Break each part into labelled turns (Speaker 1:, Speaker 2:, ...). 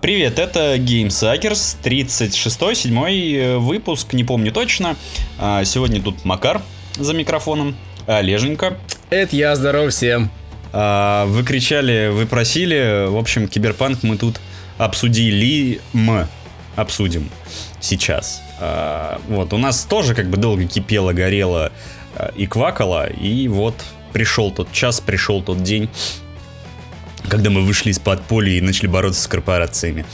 Speaker 1: Привет, это GameSuckers, 36-й, 7 выпуск, не помню точно. А, сегодня тут Макар за микрофоном, Олеженька.
Speaker 2: Это я, здоров всем.
Speaker 1: А, вы кричали, вы просили, в общем, Киберпанк мы тут обсудили, мы обсудим сейчас. А, вот, у нас тоже как бы долго кипело, горело и квакало, и вот пришел тот час, пришел тот день, когда мы вышли из подполья и начали бороться с корпорациями.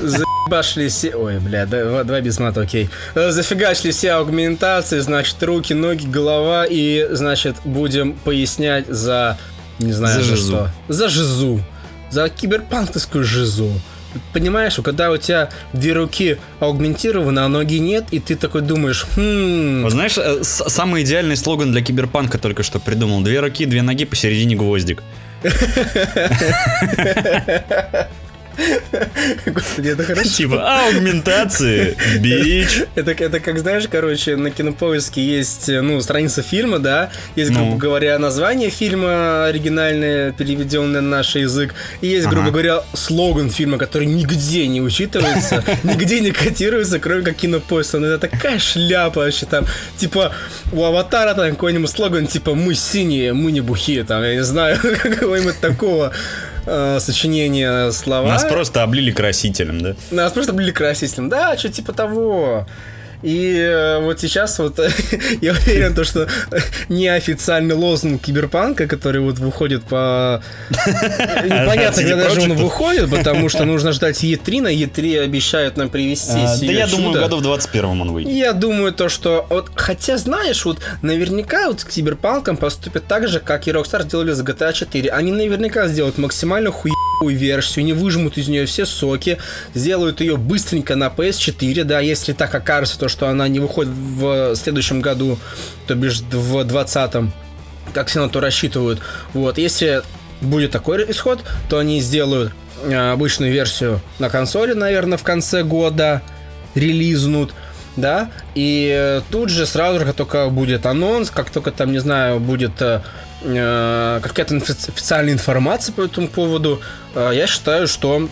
Speaker 2: Заебашили все... Ой, бля, два, два без мата, окей. Зафигачили все аугментации, значит, руки, ноги, голова, и, значит, будем пояснять за... Не знаю, за, за что. За жизу. За киберпанковскую жизу. Понимаешь, когда у тебя две руки аугментированы, а ноги нет, и ты такой думаешь, хм...
Speaker 1: Вот знаешь, э, самый идеальный слоган для киберпанка только что придумал. Две руки, две ноги, посередине гвоздик.
Speaker 2: Господи, это хорошо.
Speaker 1: Типа аугментации, бич.
Speaker 2: Это, это как, знаешь, короче, на кинопоиске есть, ну, страница фильма, да, есть, грубо ну. говоря, название фильма оригинальное, переведенное на наш язык, и есть, грубо ага. говоря, слоган фильма, который нигде не учитывается, нигде не котируется, кроме как кинопоиска. Ну, это такая шляпа вообще там, типа, у Аватара там какой-нибудь слоган, типа, мы синие, мы не бухие, там, я не знаю, какого-нибудь такого э, сочинения слова.
Speaker 1: Нас просто облили красителем, да?
Speaker 2: Нас просто облили красителем, да, что типа того. И э, вот сейчас вот я уверен, то, что неофициальный лозунг киберпанка, который вот выходит по... Непонятно, когда даже он выходит, потому что нужно ждать E3, на E3 обещают нам привести
Speaker 1: а, Да я думаю, году в 21 он выйдет.
Speaker 2: Я думаю, то, что... Вот, хотя, знаешь, вот наверняка вот с киберпанком поступят так же, как и Rockstar сделали с GTA 4. Они наверняка сделают максимально хуй версию, не выжмут из нее все соки, сделают ее быстренько на PS4, да, если так окажется, то, что она не выходит в следующем году, то бишь в 20-м, как все на то рассчитывают. Вот, если будет такой исход, то они сделают э, обычную версию на консоли, наверное, в конце года, релизнут, да, и тут же сразу же, как только будет анонс, как только там, не знаю, будет э, э, какая-то официальная информация по этому поводу, э, я считаю, что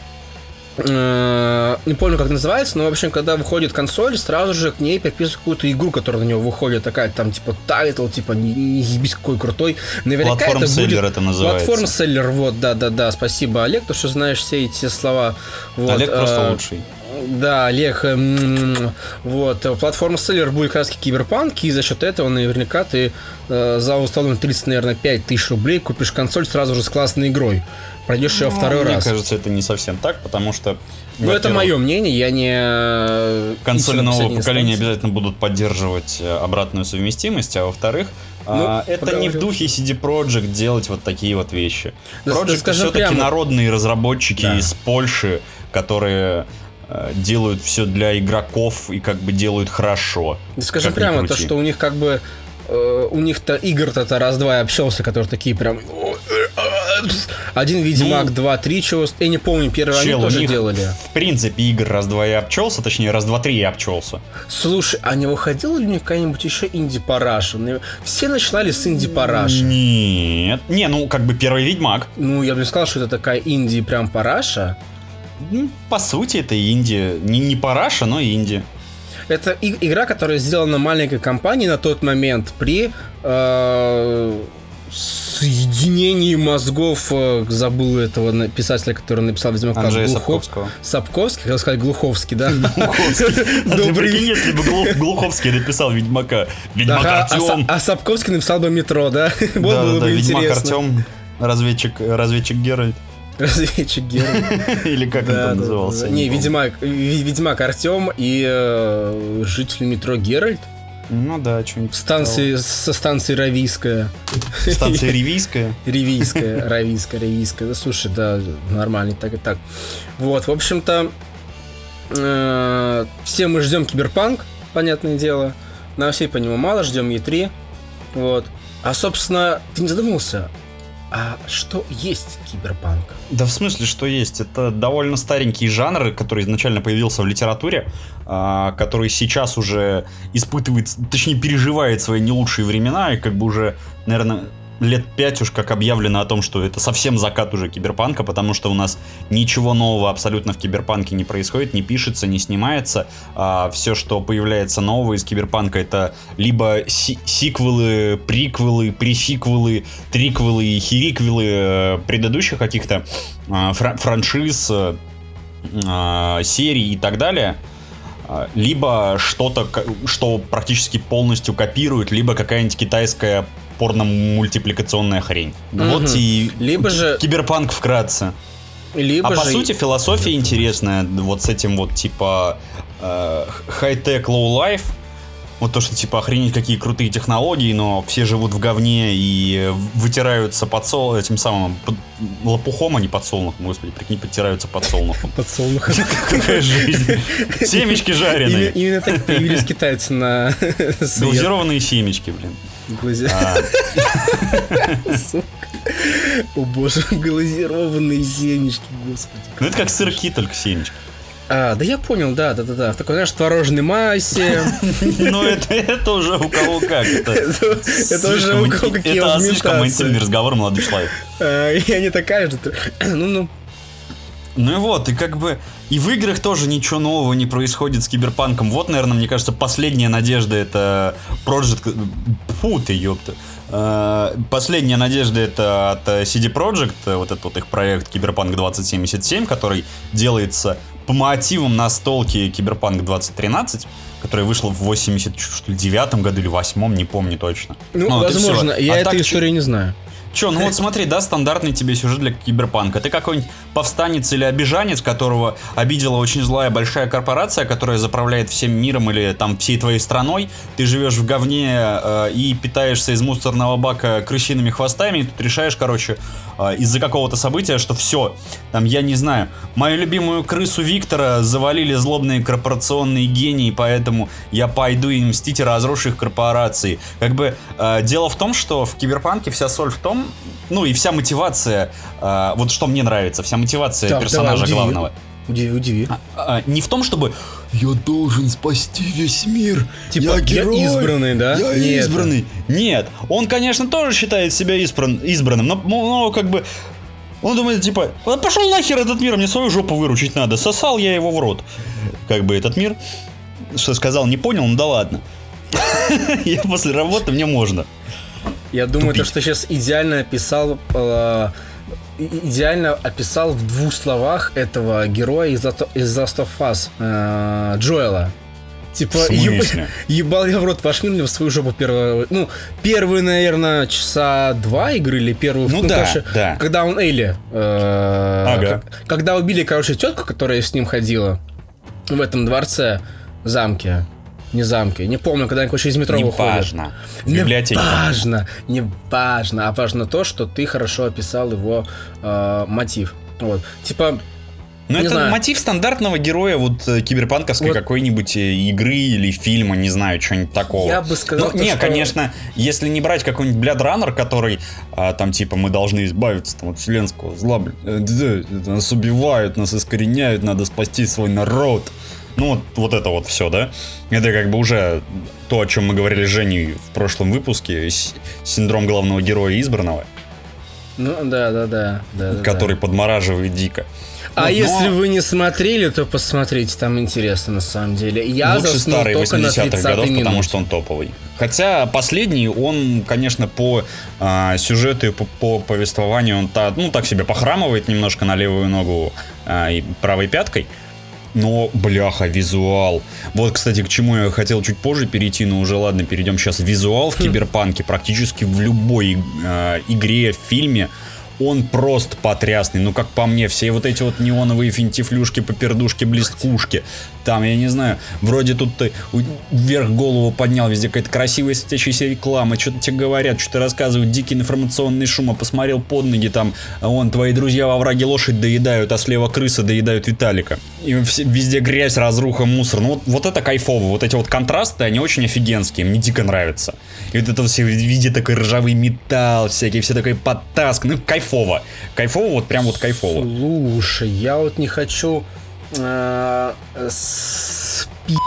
Speaker 2: не помню, как называется, но, в общем, когда выходит консоль, сразу же к ней приписывают какую-то игру, которая на него выходит, такая там, типа, title, типа, не, не ебись какой крутой.
Speaker 1: Наверняка Платформ это будет... это называется.
Speaker 2: Platform seller, вот, да-да-да, спасибо, Олег, то, что знаешь все эти слова. Вот,
Speaker 1: Олег просто лучший.
Speaker 2: Да, Олег, э, вот, platform seller будет как раз киберпанк, и за счет этого наверняка ты э, за условно 30, наверное, 5 тысяч рублей купишь консоль сразу же с классной игрой. Пройдешь ее ну, второй
Speaker 1: мне
Speaker 2: раз.
Speaker 1: Мне кажется, это не совсем так, потому что...
Speaker 2: Ну, это мое мнение, я не... Э,
Speaker 1: Консоли нового поколения обязательно будут поддерживать э, обратную совместимость, а во-вторых, ну, а, это поговорим. не в духе CD Projekt делать вот такие вот вещи. Да, Project да, все-таки прямо... народные разработчики да. из Польши, которые Э, делают все для игроков и как бы делают хорошо.
Speaker 2: Скажи прямо то, что у них как бы э, у них-то игр-то раз-два общался, которые такие прям один Ведьмак, ну, два, три, чего... Я не помню, первый чел, они тоже делали.
Speaker 1: В принципе, игр раз-два я обчелся, точнее, раз-два-три я обчелся.
Speaker 2: Слушай, а не выходила ли у них какая-нибудь еще инди-параша? Все начинали с инди-параши.
Speaker 1: Нет. Не, ну, как бы первый Ведьмак.
Speaker 2: Ну, я бы не сказал, что это такая инди прям параша.
Speaker 1: Ну, по сути, это Индия. Не, не параша, но Индия.
Speaker 2: Это и, игра, которая сделана маленькой компанией на тот момент при э, соединении мозгов. Э, забыл этого писателя, который написал Ведьмака.
Speaker 1: Глухов... Сапковского.
Speaker 2: Сапковский, хотел сказать Глуховский, да?
Speaker 1: А Добрый. Если бы Глуховский написал Ведьмака. Ведьмак а Артем.
Speaker 2: А Сапковский написал бы метро, да? Вот было бы интересно. Ведьмак Артем,
Speaker 1: разведчик, разведчик Геральт.
Speaker 2: Разведчик Геральт.
Speaker 1: Или как он там назывался?
Speaker 2: Не, Ведьмак, Ведьмак Артем и э, житель метро Геральт.
Speaker 1: Ну да, что-нибудь.
Speaker 2: Станции, со станции Равийская.
Speaker 1: Станция Ривийская?
Speaker 2: Ривийская, Равийская, Ривийская. Да слушай, да, нормально, так и так. Вот, в общем-то, э, все мы ждем Киберпанк, понятное дело. На все по нему мало, ждем Е3. Вот. А, собственно, ты не задумывался, а что есть киберпанк?
Speaker 1: Да в смысле, что есть? Это довольно старенький жанр, который изначально появился в литературе, а, который сейчас уже испытывает, точнее переживает свои не лучшие времена и как бы уже, наверное, лет пять уж как объявлено о том, что это совсем закат уже киберпанка, потому что у нас ничего нового абсолютно в киберпанке не происходит, не пишется, не снимается. А все, что появляется нового из киберпанка, это либо си сиквелы, приквелы, пресиквелы, триквелы и хириквелы э, предыдущих каких-то э, фра франшиз, э, серий и так далее либо что-то, что практически полностью копирует, либо какая-нибудь китайская порно-мультипликационная хрень. Угу. Вот и
Speaker 2: либо же...
Speaker 1: киберпанк вкратце.
Speaker 2: Либо
Speaker 1: а
Speaker 2: же...
Speaker 1: по сути философия интересная, вот с этим вот типа э, high-tech, low-life, вот то, что типа охренеть какие крутые технологии, но все живут в говне и вытираются под сол этим самым под, лопухом, а не подсолнухом. Господи, прикинь, подтираются подсолнухом.
Speaker 2: Подсолнухом.
Speaker 1: Какая жизнь. Семечки жареные.
Speaker 2: Именно так появились китайцы на
Speaker 1: Глазированные семечки, блин.
Speaker 2: А. О боже, глазированные семечки, господи.
Speaker 1: Ну это как сырки, только семечки.
Speaker 2: А, да я понял, да, да, да, да. В такой, знаешь, творожной массе.
Speaker 1: Ну, это, это уже у кого как. Это,
Speaker 2: это уже у кого какие
Speaker 1: Это слишком интимный разговор, молодой человек.
Speaker 2: А, я не такая же. Ну, ну.
Speaker 1: Ну и вот, и как бы и в играх тоже ничего нового не происходит с киберпанком. Вот, наверное, мне кажется, последняя надежда это Project... Фу ты, ёпта. А, последняя надежда это от CD Projekt, вот этот вот их проект Киберпанк 2077, который делается по мотивам настолки Киберпанк 2013, которая вышла в 89 году или 8 не помню точно.
Speaker 2: Ну, ну возможно, я а этой истории не знаю.
Speaker 1: Че, ну вот смотри, да, стандартный тебе сюжет для киберпанка. Ты какой-нибудь повстанец или обижанец, которого обидела очень злая большая корпорация, которая заправляет всем миром или там всей твоей страной. Ты живешь в говне э, и питаешься из мусорного бака крысиными хвостами, и тут решаешь, короче, э, из-за какого-то события, что все, там, я не знаю, мою любимую крысу Виктора завалили злобные корпорационные гении, поэтому я пойду и мстить разрушить корпорации. Как бы э, дело в том, что в киберпанке вся соль в том, ну и вся мотивация, э, вот что мне нравится, вся мотивация так, персонажа давай, главного.
Speaker 2: Удиви, удиви. А,
Speaker 1: а, не в том, чтобы я должен спасти весь мир.
Speaker 2: Типа, я герой. Я избранный, да?
Speaker 1: Я не избранный. Нет, он, конечно, тоже считает себя избран, избранным, но, но как бы он думает, типа, пошел нахер этот мир, мне свою жопу выручить надо. Сосал я его в рот. Как бы этот мир. Что сказал, не понял, ну да ладно. Я после работы, мне можно.
Speaker 2: Я думаю, то, что сейчас идеально описал э, идеально описал в двух словах этого героя из, из Last of Us, э, Джоэла. Типа, еб, ебал я в рот ваш мир, мне в свою жопу первого... Ну, первые, наверное, часа два игры или первую...
Speaker 1: Ну, ну да, короче, да.
Speaker 2: Когда он Эйли... Э, ага. Когда убили, короче, тетку, которая с ним ходила в этом дворце, замке. Не замки. Не помню, когда они, короче, из метро
Speaker 1: не
Speaker 2: выходят.
Speaker 1: важно. Не
Speaker 2: важно. Не важно. А важно то, что ты хорошо описал его э, мотив. Вот. Типа,
Speaker 1: ну, это знаю. мотив стандартного героя вот э, киберпанковской вот. какой-нибудь э, игры или фильма, не знаю, что-нибудь такого.
Speaker 2: Я бы сказал,
Speaker 1: ну, не, что... конечно, если не брать какой-нибудь Runner, который а, там типа мы должны избавиться там, от вселенского зла, э, нас убивают, нас искореняют, надо спасти свой народ. Ну, вот, это вот все, да? Это как бы уже то, о чем мы говорили с Женей в прошлом выпуске, синдром главного героя избранного.
Speaker 2: Ну, да, да, да. да
Speaker 1: который да. подмораживает дико.
Speaker 2: А вот, если но... вы не смотрели, то посмотрите, там интересно на самом деле. Я
Speaker 1: Лучше старый 80-х годов, минут. потому что он топовый. Хотя последний, он, конечно, по а, сюжету и по, по повествованию, он та, ну, так себе похрамывает немножко на левую ногу а, и правой пяткой. Но, бляха, визуал. Вот, кстати, к чему я хотел чуть позже перейти, но уже ладно, перейдем сейчас. Визуал в хм. киберпанке практически в любой э, игре, фильме он просто потрясный. Ну, как по мне, все вот эти вот неоновые финтифлюшки, попердушки, блесткушки. Там, я не знаю, вроде тут ты вверх голову поднял, везде какая-то красивая светящаяся реклама, что-то тебе говорят, что-то рассказывают, дикий информационный шум, а посмотрел под ноги, там, вон, твои друзья во враге лошадь доедают, а слева крысы доедают Виталика. И везде грязь, разруха, мусор. Ну, вот, вот это кайфово. Вот эти вот контрасты, они очень офигенские, мне дико нравятся. И вот это все в виде такой ржавый металл, всякие, все такой потаск. Ну, кайфово. Кайфово, вот прям вот кайфово.
Speaker 2: Слушай, я вот не хочу э, спить,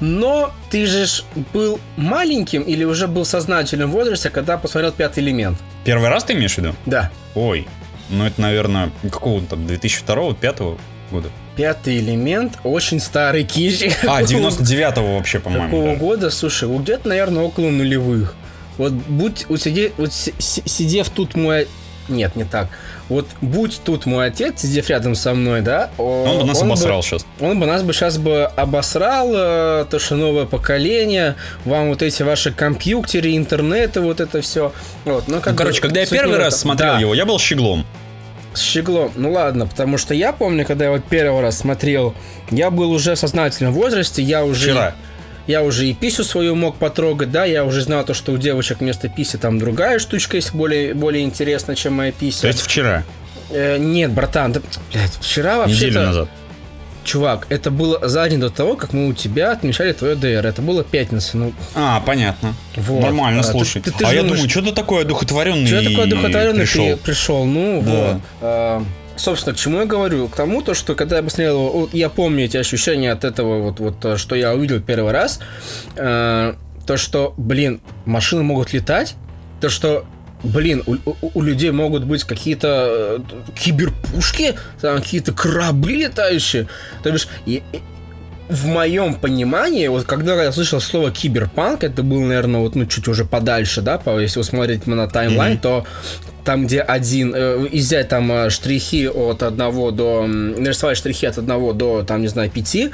Speaker 2: Но ты же был маленьким или уже был в сознательном возрасте, когда посмотрел «Пятый элемент».
Speaker 1: Первый раз ты имеешь в виду?
Speaker 2: Да.
Speaker 1: Ой, ну это, наверное, какого-то 2002-2005 года.
Speaker 2: Пятый элемент очень старый кич.
Speaker 1: А, 99-го вообще, по-моему.
Speaker 2: Какого
Speaker 1: да.
Speaker 2: года? Слушай, вот где-то, наверное, около нулевых. Вот будь, вот, сиди, вот си- си- сидев тут мой... Нет, не так. Вот будь тут мой отец, сидев рядом со мной, да?
Speaker 1: Он бы нас обосрал сейчас.
Speaker 2: Он бы нас бы сейчас бы обосрал, э, то, что новое поколение, вам вот эти ваши компьютеры, интернеты, вот это все. Вот, ну, как
Speaker 1: Ну,
Speaker 2: бы
Speaker 1: короче, когда я первый раз
Speaker 2: этом.
Speaker 1: смотрел
Speaker 2: Да.
Speaker 1: его, я был щеглом.
Speaker 2: С щеглом. Ну ладно, потому что я помню, когда я вот первый раз смотрел, я был уже в сознательном возрасте, я уже...
Speaker 1: Вчера.
Speaker 2: Я уже и писю свою мог потрогать, да, я уже знал то, что у девочек вместо писи там другая штучка есть, более, более интересная, чем моя пися.
Speaker 1: То есть вчера,
Speaker 2: Э, нет, братан, да, блядь, вчера вообще
Speaker 1: неделю назад.
Speaker 2: Чувак, это было за день до того, как мы у тебя отмечали твое ДР. Это было пятница. Ну,
Speaker 1: А, понятно.
Speaker 2: Вот.
Speaker 1: Нормально,
Speaker 2: А, ты-
Speaker 1: слушай.
Speaker 2: ты- ты
Speaker 1: а
Speaker 2: же
Speaker 1: я думаю, что ты такой одухотворенный
Speaker 2: что такое духотворенный
Speaker 1: пришел?
Speaker 2: ты пришел? Ну,
Speaker 1: Да.
Speaker 2: вот. А, собственно, к чему я говорю? К тому, то, что когда я посмотрел, его, я помню эти ощущения от этого, вот, вот, э, что я увидел первый раз, э, то, что, блин, машины могут летать, то, что Блин, у, у- у людей могут быть какие-то э, киберпушки, там какие-то корабли летающие. То бишь, и- в моем понимании, вот когда я слышал слово киберпанк, это было, наверное, вот, ну, чуть уже подальше, да, по, если вы смотрите на таймлайн,
Speaker 1: Мгм.
Speaker 2: то там, где один, э, взять там э, штрихи от одного до, нарисовать штрихи от одного до, там, не знаю, пяти,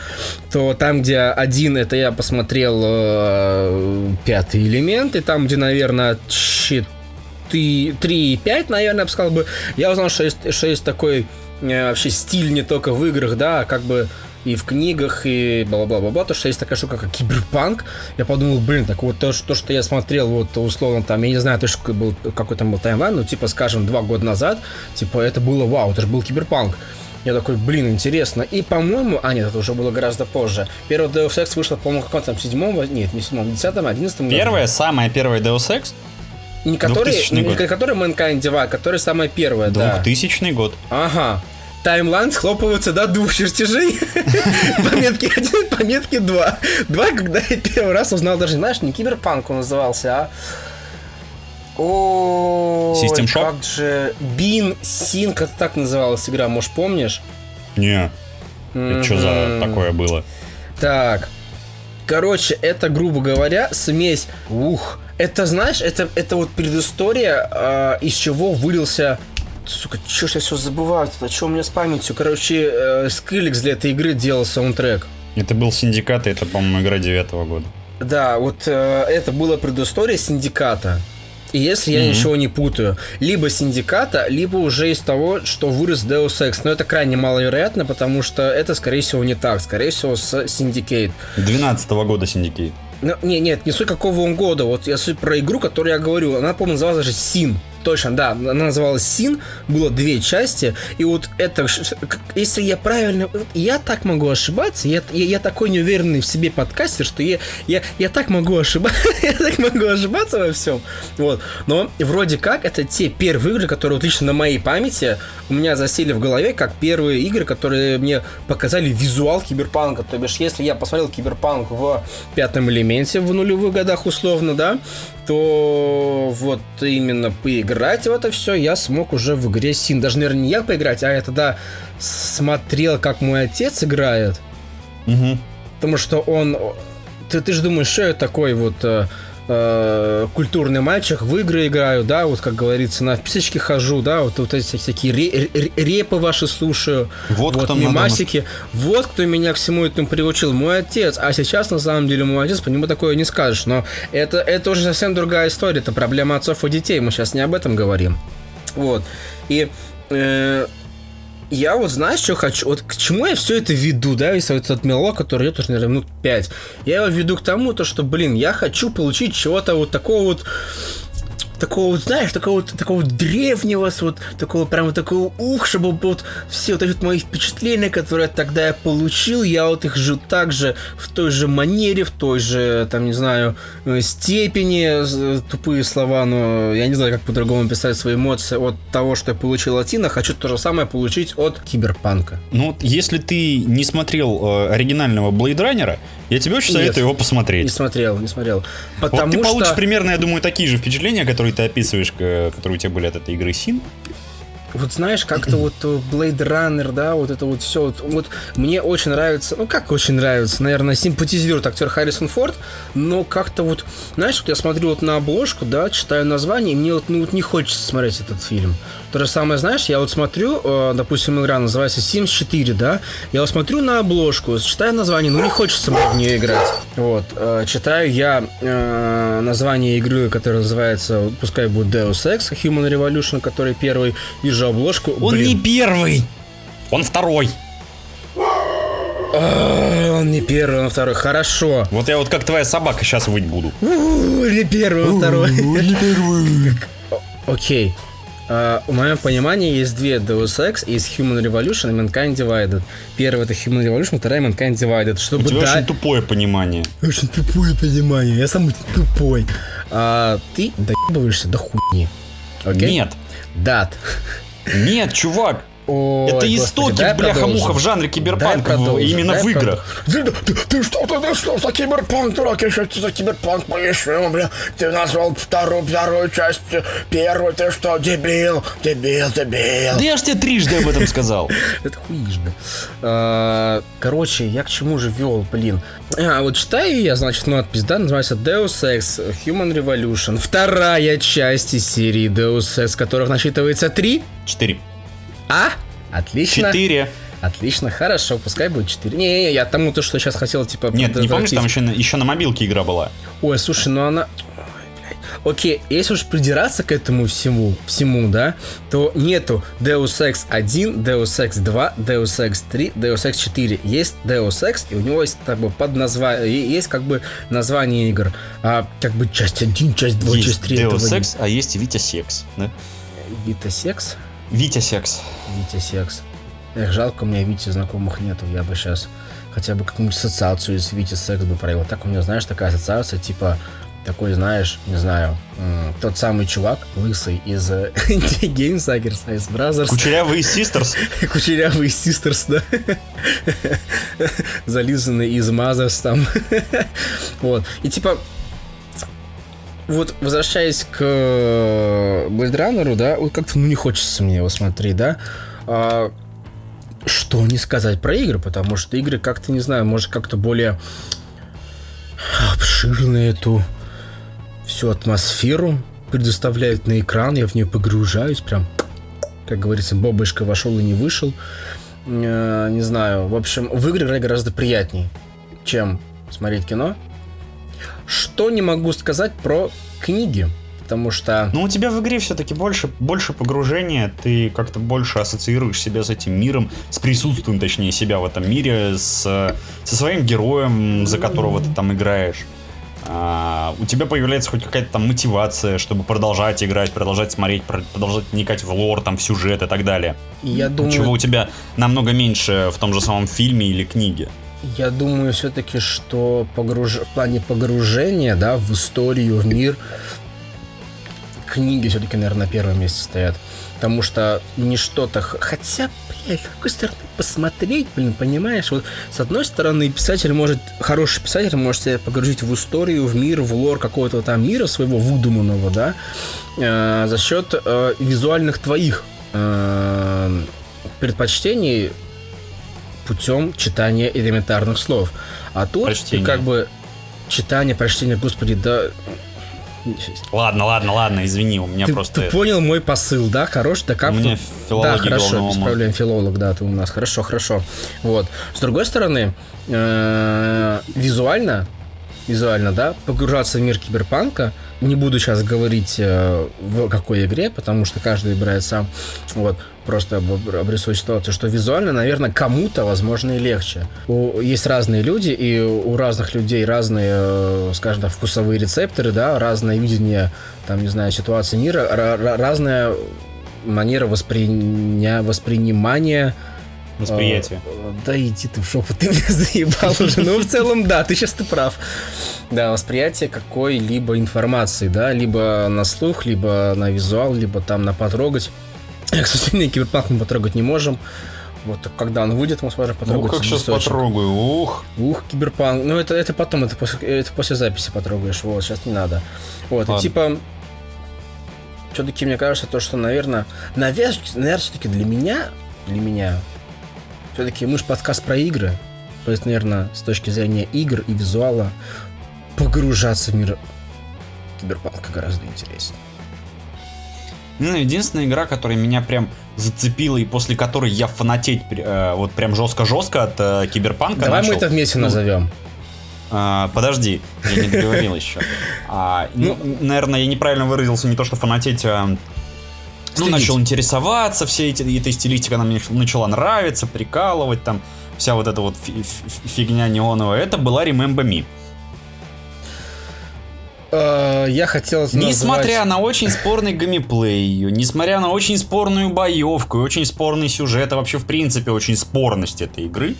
Speaker 2: то там, где один, это я посмотрел э, пятый элемент, и там, где, наверное, четыре, три и пять, наверное, я бы сказал бы, я узнал, что есть, что есть такой э, вообще стиль не только в играх, да, а как бы и в книгах, и бла-бла-бла-бла, то, что есть такая штука, как киберпанк. Я подумал, блин, так вот то, что, то, что я смотрел, вот условно там, я не знаю точно был, какой там был таймлайн, ну, типа, скажем, два года назад, типа, это было вау, это же был киберпанк. Я такой, блин, интересно. И, по-моему, а нет, это уже было гораздо позже. Первый Deus Ex вышел, по-моему, в каком там седьмом, нет, не седьмом, десятом, одиннадцатом году.
Speaker 1: Первая, самая первая Deus Ex?
Speaker 2: Не который,
Speaker 1: 2000
Speaker 2: не
Speaker 1: год.
Speaker 2: который Mankind Divide, который самая первая, да.
Speaker 1: 2000 год.
Speaker 2: Ага. Таймлайн схлопывается до двух чертежей. Пометки один, пометки два. Два, когда я первый раз узнал, даже, знаешь, не киберпанк он назывался, а... О,
Speaker 1: System Shock?
Speaker 2: как же... Бин Синк, это так называлась игра, может, помнишь?
Speaker 1: Не, это что за такое было?
Speaker 2: Так. Короче, это, грубо говоря, смесь. Ух. Это, знаешь, это, это вот предыстория, а, из чего вылился. Сука, чё ж я все забываю? Это что у меня с памятью? Короче, э, Скриллекс для этой игры делал саундтрек.
Speaker 1: Это был Синдикат, и это, по-моему, игра девятого года.
Speaker 2: Да, вот э, это была предыстория синдиката. И если я
Speaker 1: Мгм.
Speaker 2: ничего не путаю, либо синдиката, либо уже из того, что вырос Deus Ex. Но это крайне маловероятно, потому что это, скорее всего, не так. Скорее всего, с Syndicate.
Speaker 1: 12 года Syndicate.
Speaker 2: Ну, не, нет, не суть какого он года. Вот я суть про игру, которую я говорю. Она, по-моему, называлась даже Син. Точно, да. Она называлась Син. Было две части. И вот это... Если я правильно... Я так могу ошибаться. Я, я, я такой неуверенный в себе подкастер, что я, я, я так могу ошибаться. я так могу ошибаться во всем. Вот. Но вроде как это те первые игры, которые вот лично на моей памяти у меня засели в голове, как первые игры, которые мне показали визуал киберпанка. То бишь, если я посмотрел киберпанк в пятом элементе в нулевых годах условно, да, то вот именно поиграть в это все я смог уже в игре Син. Даже, наверное, не я поиграть, а я тогда смотрел, как мой отец играет.
Speaker 1: Угу.
Speaker 2: Потому что он... Ты, ты же думаешь, что я такой вот э, э, культурный мальчик, в игры играю, да, вот как говорится, на вписочки хожу, да, вот, вот эти всякие ре- ре- репы ваши слушаю,
Speaker 1: Вот кто надо
Speaker 2: мимасики. Вот кто меня к всему этому приучил, мой отец. А сейчас, на самом деле, мой отец, по нему такое не скажешь. Но это, это уже совсем другая история, это проблема отцов и детей, мы сейчас не об этом говорим. Вот. И э, я вот знаешь, что хочу? Вот к чему я все это веду, да, если вот этот мелок, который идет уже, наверное, минут 5. Я его веду к тому, то, что, блин, я хочу получить чего-то вот такого вот такого знаешь, такого такого древнего, вот такого прям вот такого ух, чтобы вот все вот эти вот мои впечатления, которые тогда я получил, я вот их же так же в той же манере, в той же, там, не знаю, э, степени, тупые слова, но я не знаю, как по-другому писать свои эмоции от того, что я получил от Тина, хочу то же самое получить от Киберпанка.
Speaker 1: Ну, вот если ты не смотрел э, оригинального Blade Runner, Я тебе очень
Speaker 2: Нет.
Speaker 1: советую его
Speaker 2: Не
Speaker 1: посмотреть.
Speaker 2: смотрел, не смотрел.
Speaker 1: Вот
Speaker 2: Потому
Speaker 1: ты получишь
Speaker 2: что...
Speaker 1: примерно, я думаю, такие же впечатления, которые ты описываешь, к- которые у тебя были от этой игры Син.
Speaker 2: Вот знаешь, как-то вот э, Blade Runner, да, вот это вот все. Вот, вот мне очень нравится, ну как очень нравится, наверное, симпатизирует актер Харрисон Форд, но как-то вот, знаешь, вот я смотрю вот на обложку, да, читаю название, и мне вот, ну, вот не хочется смотреть этот фильм. То же самое, знаешь, я вот смотрю, э, допустим, игра называется Sims 4, да, я вот смотрю на обложку, читаю название, ну не хочется мне в нее играть. Вот, э, читаю я э, название игры, которая называется, пускай будет Deus Ex, Human Revolution, который первый, вижу обложку.
Speaker 1: Он
Speaker 2: блин,
Speaker 1: не первый, он второй.
Speaker 2: а, он не первый, он второй. Хорошо.
Speaker 1: Вот я вот как твоя собака сейчас выть буду.
Speaker 2: У, Не первый, он второй. Окей. А, в моем понимании есть две Deus Ex, есть Human Revolution и Mankind Divided. Первая это Human Revolution, вторая Mankind Divided.
Speaker 1: У
Speaker 2: Чтобы
Speaker 1: тебя
Speaker 2: да-
Speaker 1: очень тупое понимание.
Speaker 2: Очень тупое понимание, я сам очень тупой. А ты доебываешься до хуйни. Окей?
Speaker 1: Нет,
Speaker 2: Дат.
Speaker 1: Нет, чувак.
Speaker 2: Ой,
Speaker 1: это истоки, бляха-муха, в жанре киберпанк, именно в играх.
Speaker 2: Ты, ты- ты что, ты, ты что за киберпанк, дурак? Я что за киберпанк пояснил, бля? Ты назвал вторую, вторую часть, первую, ты что, дебил, дебил, дебил.
Speaker 1: Да я ж тебе трижды об этом сказал.
Speaker 2: Это хуижда. А, Короче, я к чему же вел, блин. А, вот читаю я, значит, надпись, да, называется Deus Ex Human Revolution. Вторая часть из серии Deus Ex, которых насчитывается три.
Speaker 1: Четыре.
Speaker 2: А? Отлично.
Speaker 1: Четыре.
Speaker 2: Отлично, хорошо, пускай будет 4. Не, не, я тому то, что сейчас хотел, типа...
Speaker 1: Нет, не помнишь, там еще еще на мобилке игра была?
Speaker 2: Ой, слушай, ну она... Ой. Окей, если уж придираться к этому всему, всему, да, то нету Deus Ex 1, Deus Ex 2, Deus Ex 3, Deus Ex 4. Есть Deus Ex, и у него есть как бы под название, есть как бы название игр. А, как бы часть 1, часть 2, часть
Speaker 1: есть
Speaker 2: 3.
Speaker 1: Deus Ex, а есть Витя Секс. Да?
Speaker 2: Вита Секс?
Speaker 1: Витя Секс.
Speaker 2: Витя Секс. Эх, жалко, у меня Вити знакомых нету. Я бы сейчас хотя бы какую-нибудь ассоциацию с Вити Секс бы провел. Так у меня, знаешь, такая ассоциация, типа, такой, знаешь, не знаю, тот самый чувак, лысый из Game Suckers, из Brothers.
Speaker 1: Кучерявый Sisters.
Speaker 2: Кучерявый из Sisters, да. Зализанный из Mothers там. Вот. И типа, вот возвращаясь к Runner, да, вот как-то ну, не хочется мне его смотреть, да. А, что не сказать про игры, потому что игры как-то, не знаю, может как-то более обширную эту всю атмосферу предоставляют на экран, я в нее погружаюсь, прям, как говорится, бобышка вошел и не вышел. Э, Не знаю, в общем, в игры гораздо приятней, чем смотреть кино. Что не могу сказать про книги, потому что...
Speaker 1: Но у тебя в игре все-таки больше, больше погружения, ты как-то больше ассоциируешь себя с этим миром, с присутствием, точнее, себя в этом мире, с, со своим героем, за которого ты там играешь. А, у тебя появляется хоть какая-то там мотивация, чтобы продолжать играть, продолжать смотреть, про- продолжать вникать в лор, там, в сюжет и так далее.
Speaker 2: Я думаю,
Speaker 1: Чего у тебя намного меньше в том же самом фильме или книге.
Speaker 2: Я думаю все-таки, что погруж... в плане погружения, да, в историю, в мир, книги все-таки, наверное, на первом месте стоят. Потому что не что-то... Хотя, блядь, с какой стороны посмотреть, блин, понимаешь? Вот с одной стороны, писатель может... Хороший писатель может себя погрузить в историю, в мир, в лор какого-то там мира своего выдуманного, да, э, за счет э, визуальных твоих э, предпочтений путем читания элементарных слов. А тут
Speaker 1: Прочтение.
Speaker 2: ты как бы читание, прочтение, господи, да...
Speaker 1: Ладно, ладно, ладно, извини, у меня
Speaker 2: Ты,
Speaker 1: просто...
Speaker 2: ты понял мой посыл, да? Хорош, да как
Speaker 1: У меня филология
Speaker 2: Да, хорошо, без проблем, филолог, да, ты у нас. Хорошо, хорошо. Вот. С другой стороны, э, визуально, визуально, да, погружаться в мир киберпанка, не буду сейчас говорить э, в какой игре, потому что каждый выбирает сам, вот, просто об- обрисую ситуацию, что визуально, наверное, кому-то, возможно, и легче. У- есть разные люди, и у разных людей разные, э, скажем так, вкусовые рецепторы, да, разное видение, там, не знаю, ситуации мира, ра- ра- разная манера восприня... воспринимания
Speaker 1: Восприятие.
Speaker 2: Э, Да иди ты в жопу, ты меня заебал уже. Ну, в целом, да, ты сейчас ты прав. Да, восприятие какой-либо информации, да, либо на слух, либо на визуал, либо там на потрогать. К сожалению, киберпанк мы потрогать не можем. Вот когда он выйдет, мы сможем
Speaker 1: Ну,
Speaker 2: потрогать.
Speaker 1: как сейчас
Speaker 2: дисочек.
Speaker 1: потрогаю. Ух.
Speaker 2: Ух, киберпанк. Ну, это, это потом, это после, это после записи потрогаешь. Вот, сейчас не надо. Вот,
Speaker 1: Ладно.
Speaker 2: и типа... Все-таки мне кажется, то, что, наверное, наверное, наверное все-таки для меня, для меня, все-таки мы же подкаст про игры. То есть, наверное, с точки зрения игр и визуала, погружаться в мир киберпанка гораздо интереснее.
Speaker 1: Ну, единственная игра, которая меня прям зацепила и после которой я фанатеть э, вот прям жестко-жестко от э, киберпанка
Speaker 2: Давай
Speaker 1: начал.
Speaker 2: мы это вместе
Speaker 1: Ну,
Speaker 2: назовем.
Speaker 1: А, подожди, я не договорил еще. А, ну, наверное, я неправильно выразился, не то что фанатеть, а, ну, начал интересоваться всей эти, этой стилистикой, она мне начала нравиться, прикалывать, там, вся вот эта вот фи- фи- фигня неоновая. Это была Remember Me.
Speaker 2: Э, Я хотел назвать...
Speaker 1: Несмотря на очень спорный геймплей ее, несмотря на очень спорную боевку и очень спорный сюжет, а вообще в принципе очень спорность этой игры,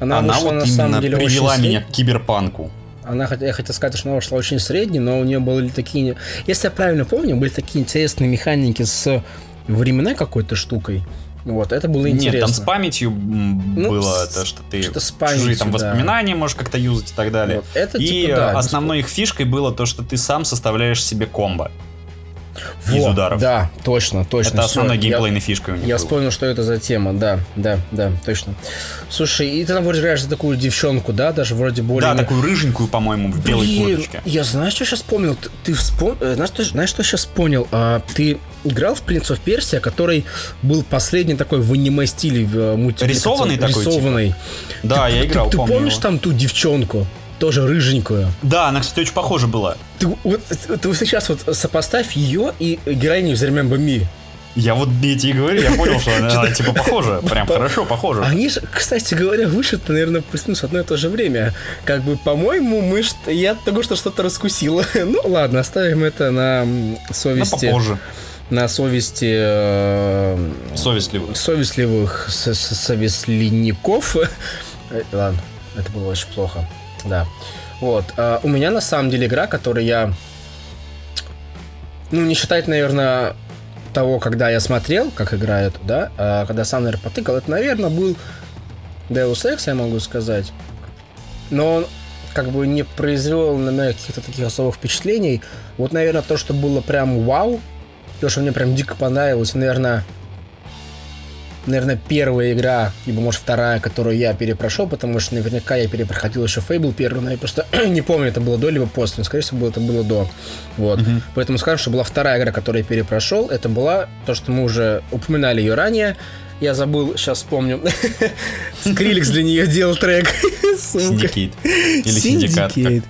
Speaker 2: Она,
Speaker 1: она, вот
Speaker 2: на самом
Speaker 1: именно
Speaker 2: деле,
Speaker 1: привела
Speaker 2: очень
Speaker 1: меня к киберпанку.
Speaker 2: Она, я хотел сказать, что она вышла очень средней, но у нее были такие... Если я правильно помню, были такие интересные механики с временной какой-то штукой. Вот, это было интересно.
Speaker 1: Нет, там с памятью
Speaker 2: Ну,
Speaker 1: было
Speaker 2: с-
Speaker 1: то, что ты
Speaker 2: что с
Speaker 1: чужие там
Speaker 2: памятью, да.
Speaker 1: воспоминания можешь как-то юзать и так далее.
Speaker 2: Вот, это,
Speaker 1: и
Speaker 2: типа, да,
Speaker 1: основной их фишкой было то, что ты сам составляешь себе комбо из
Speaker 2: Во,
Speaker 1: ударов.
Speaker 2: Да, точно, точно.
Speaker 1: Это
Speaker 2: всё,
Speaker 1: основной
Speaker 2: я-
Speaker 1: геймплейной фишкой у них
Speaker 2: Я вспомнил, что это за тема, да, да, да, точно. Слушай, и ты там вроде играешь за такую девчонку, да, даже вроде более...
Speaker 1: Да, такую рыженькую, по-моему, в белой
Speaker 2: Блин,
Speaker 1: курточке.
Speaker 2: я знаешь, что сейчас вспомнил? Ты, ты вспом... э, знаешь, что, знаешь, что сейчас понял? А, ты играл в Принц of Персия, который был последний такой в аниме-стиле в э, мультипликации-
Speaker 1: Рисованный такой, типа?
Speaker 2: Рисованный.
Speaker 1: Да, я
Speaker 2: Ты-
Speaker 1: играл,
Speaker 2: Ты,
Speaker 1: помню
Speaker 2: помнишь
Speaker 1: его.
Speaker 2: там ту девчонку? Тоже рыженькую.
Speaker 1: Да, она, кстати, очень похожа была.
Speaker 2: Ты, вот, ты сейчас вот сопоставь ее и героиню из Remember Me.
Speaker 1: Я вот я тебе говорю, я понял, что она, типа похожа. Прям хорошо похожа.
Speaker 2: Они же, кстати говоря, вышли, наверное, плюс-минус в одно и то же время. Как бы, по-моему, мы я только что что-то раскусил. ну, ладно, оставим это на совести.
Speaker 1: попозже.
Speaker 2: на совести э,
Speaker 1: Совестливых.
Speaker 2: совестливых с- с- совестливников. Э, Ладно, это было очень плохо. Да. Вот. а у меня на самом деле игра, которую я... Ну, не считать, наверное, того, когда я смотрел, как играют, да, а когда сам, наверное, потыкал, это, наверное, был Deus Ex, я могу сказать. Но он как бы не произвел на меня каких-то таких особых впечатлений. Вот, наверное, то, что было прям вау, то, что мне прям дико понравилось, наверное, наверное, первая игра, либо, может, вторая, которую я перепрошел, потому что наверняка я перепроходил еще Fable первый, но я просто не помню, это было до, либо после, но, скорее всего, это было до. Вот. Поэтому скажем, что была вторая игра, которую я перепрошел, это была то, что мы уже упоминали ее ранее, я забыл, сейчас вспомню. Скриллекс для нее делал трек.
Speaker 1: Syndicate. Или
Speaker 2: Syndicate.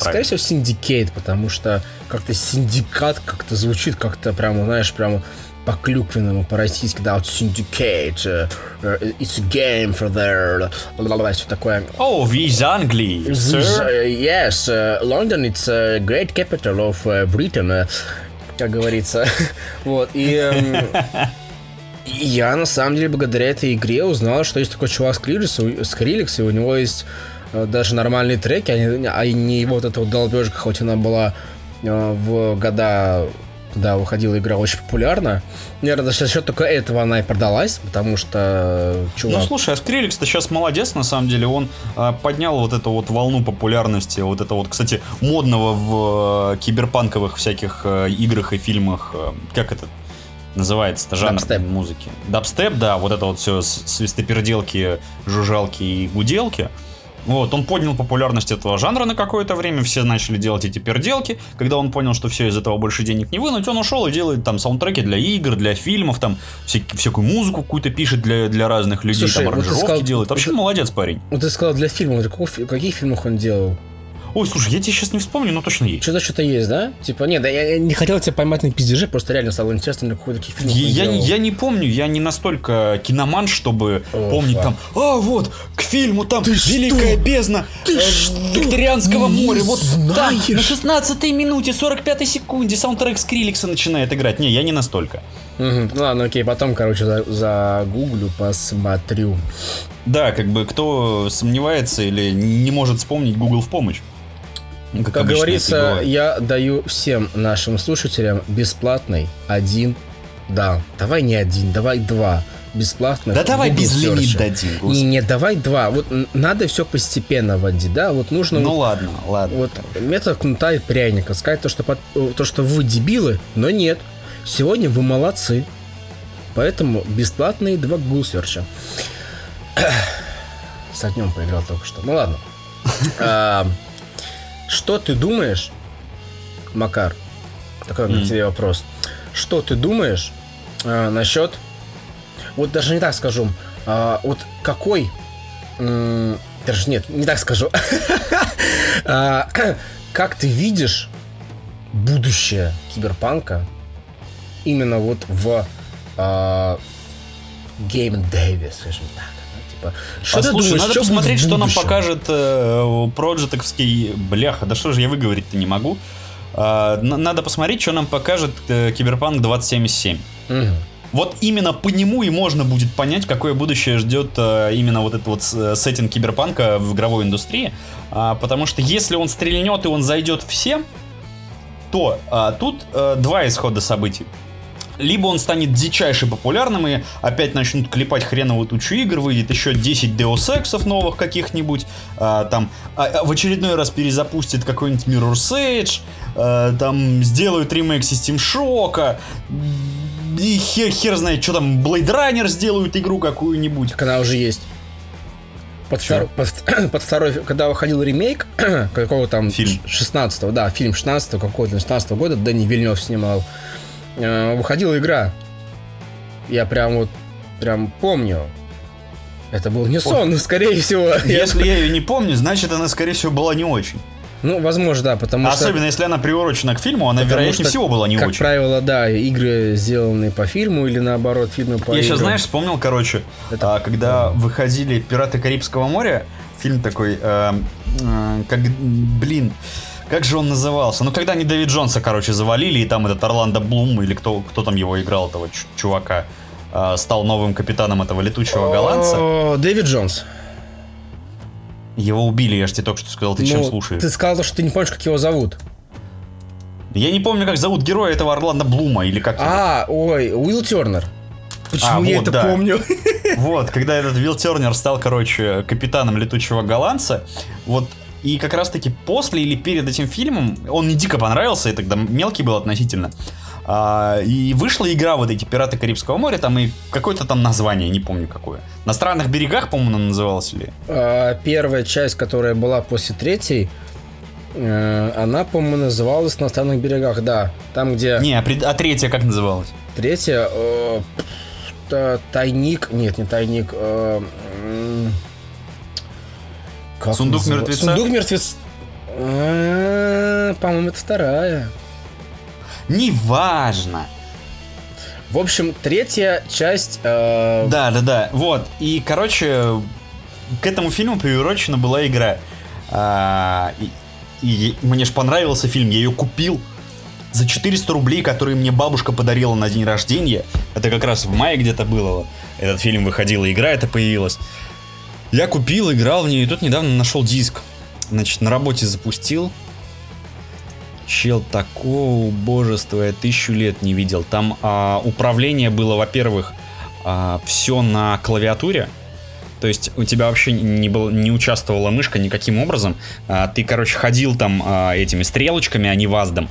Speaker 2: Скорее всего, Syndicate, потому что как-то синдикат как-то звучит как-то прямо, знаешь, прямо по-клюквенному, по-российски, да, вот syndicate, э, э, it's a game for their, все такое.
Speaker 1: О, вы из Англии, sir.
Speaker 2: uh, yes, London it's a great capital of Britain, как говорится. вот, и эм, и я на самом деле благодаря этой игре узнал, что есть такой чувак Скриликс, Скриликс, и у него есть э, даже нормальные треки, а не, а не вот эта вот долбежка, хоть она была э, в года когда выходила игра очень популярна. Наверное, за счет только этого она и продалась, потому что э, чувак...
Speaker 1: Ну слушай, а Скриликс-то сейчас молодец, на самом деле. Он а, поднял вот эту вот волну популярности, вот это вот, кстати, модного в э, киберпанковых всяких э, играх и фильмах. э, как это называется-то жанр
Speaker 2: Дабстеп.
Speaker 1: музыки? Дабстеп, да, вот это вот все свистоперделки, жужжалки и гуделки. Вот, он поднял популярность этого жанра на какое-то время, все начали делать эти перделки. Когда он понял, что все из этого больше денег не вынуть, он ушел и делает там саундтреки для игр, для фильмов, там всяк- всякую музыку какую-то пишет для, для разных людей,
Speaker 2: Слушай,
Speaker 1: там
Speaker 2: вот
Speaker 1: аранжировки
Speaker 2: сказал-
Speaker 1: делает. Вообще
Speaker 2: вот-
Speaker 1: молодец парень.
Speaker 2: Вот ты сказал для фильмов, фи- каких фильмах он делал?
Speaker 1: Ой, слушай, я тебе сейчас не вспомню, но точно есть.
Speaker 2: Что-то что-то есть, да? Типа, нет, да, я, я не хотел тебя поймать на пиздеже, просто реально стало интересно, на какой таких фильмах он
Speaker 1: Я,
Speaker 2: делал.
Speaker 1: я не помню, я не настолько киноман, чтобы
Speaker 2: О,
Speaker 1: помнить
Speaker 2: фак.
Speaker 1: там, а вот, к фильму там
Speaker 2: Ты
Speaker 1: Великая
Speaker 2: что?
Speaker 1: бездна
Speaker 2: Ты
Speaker 1: э? Викторианского
Speaker 2: Не
Speaker 1: моря, вот там на
Speaker 2: знаешь?
Speaker 1: 16 минуте 45 секунде саундтрек Скриликса начинает играть. Не, я не настолько.
Speaker 2: Мгм. Ну ладно, окей, потом, короче, за- загуглю, посмотрю.
Speaker 1: Да, как бы кто сомневается или не может вспомнить, Google в помощь. Ну,
Speaker 2: Как
Speaker 1: обычно это и
Speaker 2: говорится, я даю всем нашим слушателям бесплатный один Да, давай не один, давай два бесплатно.
Speaker 1: Да давай без лимит дадим.
Speaker 2: Не, не, давай два. Вот надо все постепенно вводить, да? Вот нужно.
Speaker 1: Ну
Speaker 2: вот,
Speaker 1: ладно, ладно.
Speaker 2: Вот метод кнута и пряника. Сказать то, что, под, то, что вы дебилы, но нет. Сегодня вы молодцы. Поэтому бесплатные два Google Search. С огнем поиграл только что. Ну ладно. А, что ты думаешь, Макар? Такой mm. тебе вопрос. Что ты думаешь а, насчет... Вот даже не так скажу. А, вот какой... М- даже нет, не так скажу. а, как ты видишь будущее киберпанка именно вот в а, гейм-деве, скажем так?
Speaker 1: Типа. Что Послушай, ты думаешь, надо посмотреть, что нам покажет э. Бляха, да что же я выговорить-то не могу. Э, надо посмотреть, что нам покажет э, Киберпанк 2077. Угу. Вот именно по нему и можно будет понять, какое будущее ждет э, именно вот этот вот э, сеттинг Киберпанка в игровой индустрии. А, потому что если он стрельнет и он зайдет всем, то а, тут а, два исхода событий либо он станет дичайше популярным и опять начнут клепать хреновую тучу игр, выйдет еще 10 Deus Ex'ов новых каких-нибудь, а, там а, а, в очередной раз перезапустит какой-нибудь Mirror's Edge, а, там сделают ремейк System Shock, и хер, хер знает, что там, Blade Runner сделают игру какую-нибудь.
Speaker 2: Так она уже есть. Под, втор, под, под второй, когда выходил ремейк какого там
Speaker 1: фильм
Speaker 2: 16 да, фильм 16 какого-то 16 года, Дэнни Вильнев снимал. Э, выходила игра. Я прям вот прям помню. Это был не сон, скорее всего.
Speaker 1: Если я ее не помню, значит она, скорее всего, была не очень.
Speaker 2: Ну, возможно, да, потому
Speaker 1: Особенно, что... Особенно, если она приурочена к фильму, она, потому вероятнее что, всего, была не
Speaker 2: как
Speaker 1: очень.
Speaker 2: Как правило, да, игры сделаны по фильму или, наоборот, фильмы по
Speaker 1: Я играм. сейчас, знаешь, вспомнил, короче, Это... а, когда выходили «Пираты Карибского моря», фильм такой, э, э, как, блин, как же он назывался? Ну, когда они Дэвид Джонса, короче, завалили, и там этот Орландо Блум, или кто, кто там его играл, этого чувака, э, стал новым капитаном этого летучего голландца.
Speaker 2: Дэвид Джонс.
Speaker 1: Его убили, я же тебе только что сказал, ты ну, чем слушаешь?
Speaker 2: Ты сказал, что ты не помнишь, как его зовут.
Speaker 1: Я не помню, как зовут героя этого Орландо Блума, или как
Speaker 2: А, его. ой, Уилл Тернер. Почему а, я вот, это да. помню?
Speaker 1: Вот, когда этот Уилл Тернер стал, короче, капитаном летучего голландца, вот и как раз-таки после или перед этим фильмом, он мне дико понравился, я тогда мелкий был относительно, а, и вышла игра вот эти «Пираты Карибского моря», там и какое-то там название, не помню какое. «На странных берегах», по-моему, она называлась или?
Speaker 2: А, первая часть, которая была после третьей, э, она, по-моему, называлась «На странных берегах», да. Там, где...
Speaker 1: Не, а, а третья как называлась?
Speaker 2: Третья... Э, тайник... Нет, не тайник... Э,
Speaker 1: как Сундук мертвеца?
Speaker 2: Сундук мертвец. А, по-моему, это вторая.
Speaker 1: Неважно.
Speaker 2: В общем, третья часть... Э...
Speaker 1: Да, да, да. Вот. И, короче, к этому фильму приурочена была игра. А, и, и мне же понравился фильм, я ее купил за 400 рублей, которые мне бабушка подарила на день рождения. Это как раз в мае где-то было. Этот фильм выходил, игра это появилась. Я купил, играл в нее, и тут недавно нашел диск. Значит, на работе запустил. Чел, такого убожества я тысячу лет не видел. Там а, управление было, во-первых, а, все на клавиатуре. То есть у тебя вообще не, было, не участвовала мышка никаким образом. А, ты, короче, ходил там а, этими стрелочками, а не ваздом.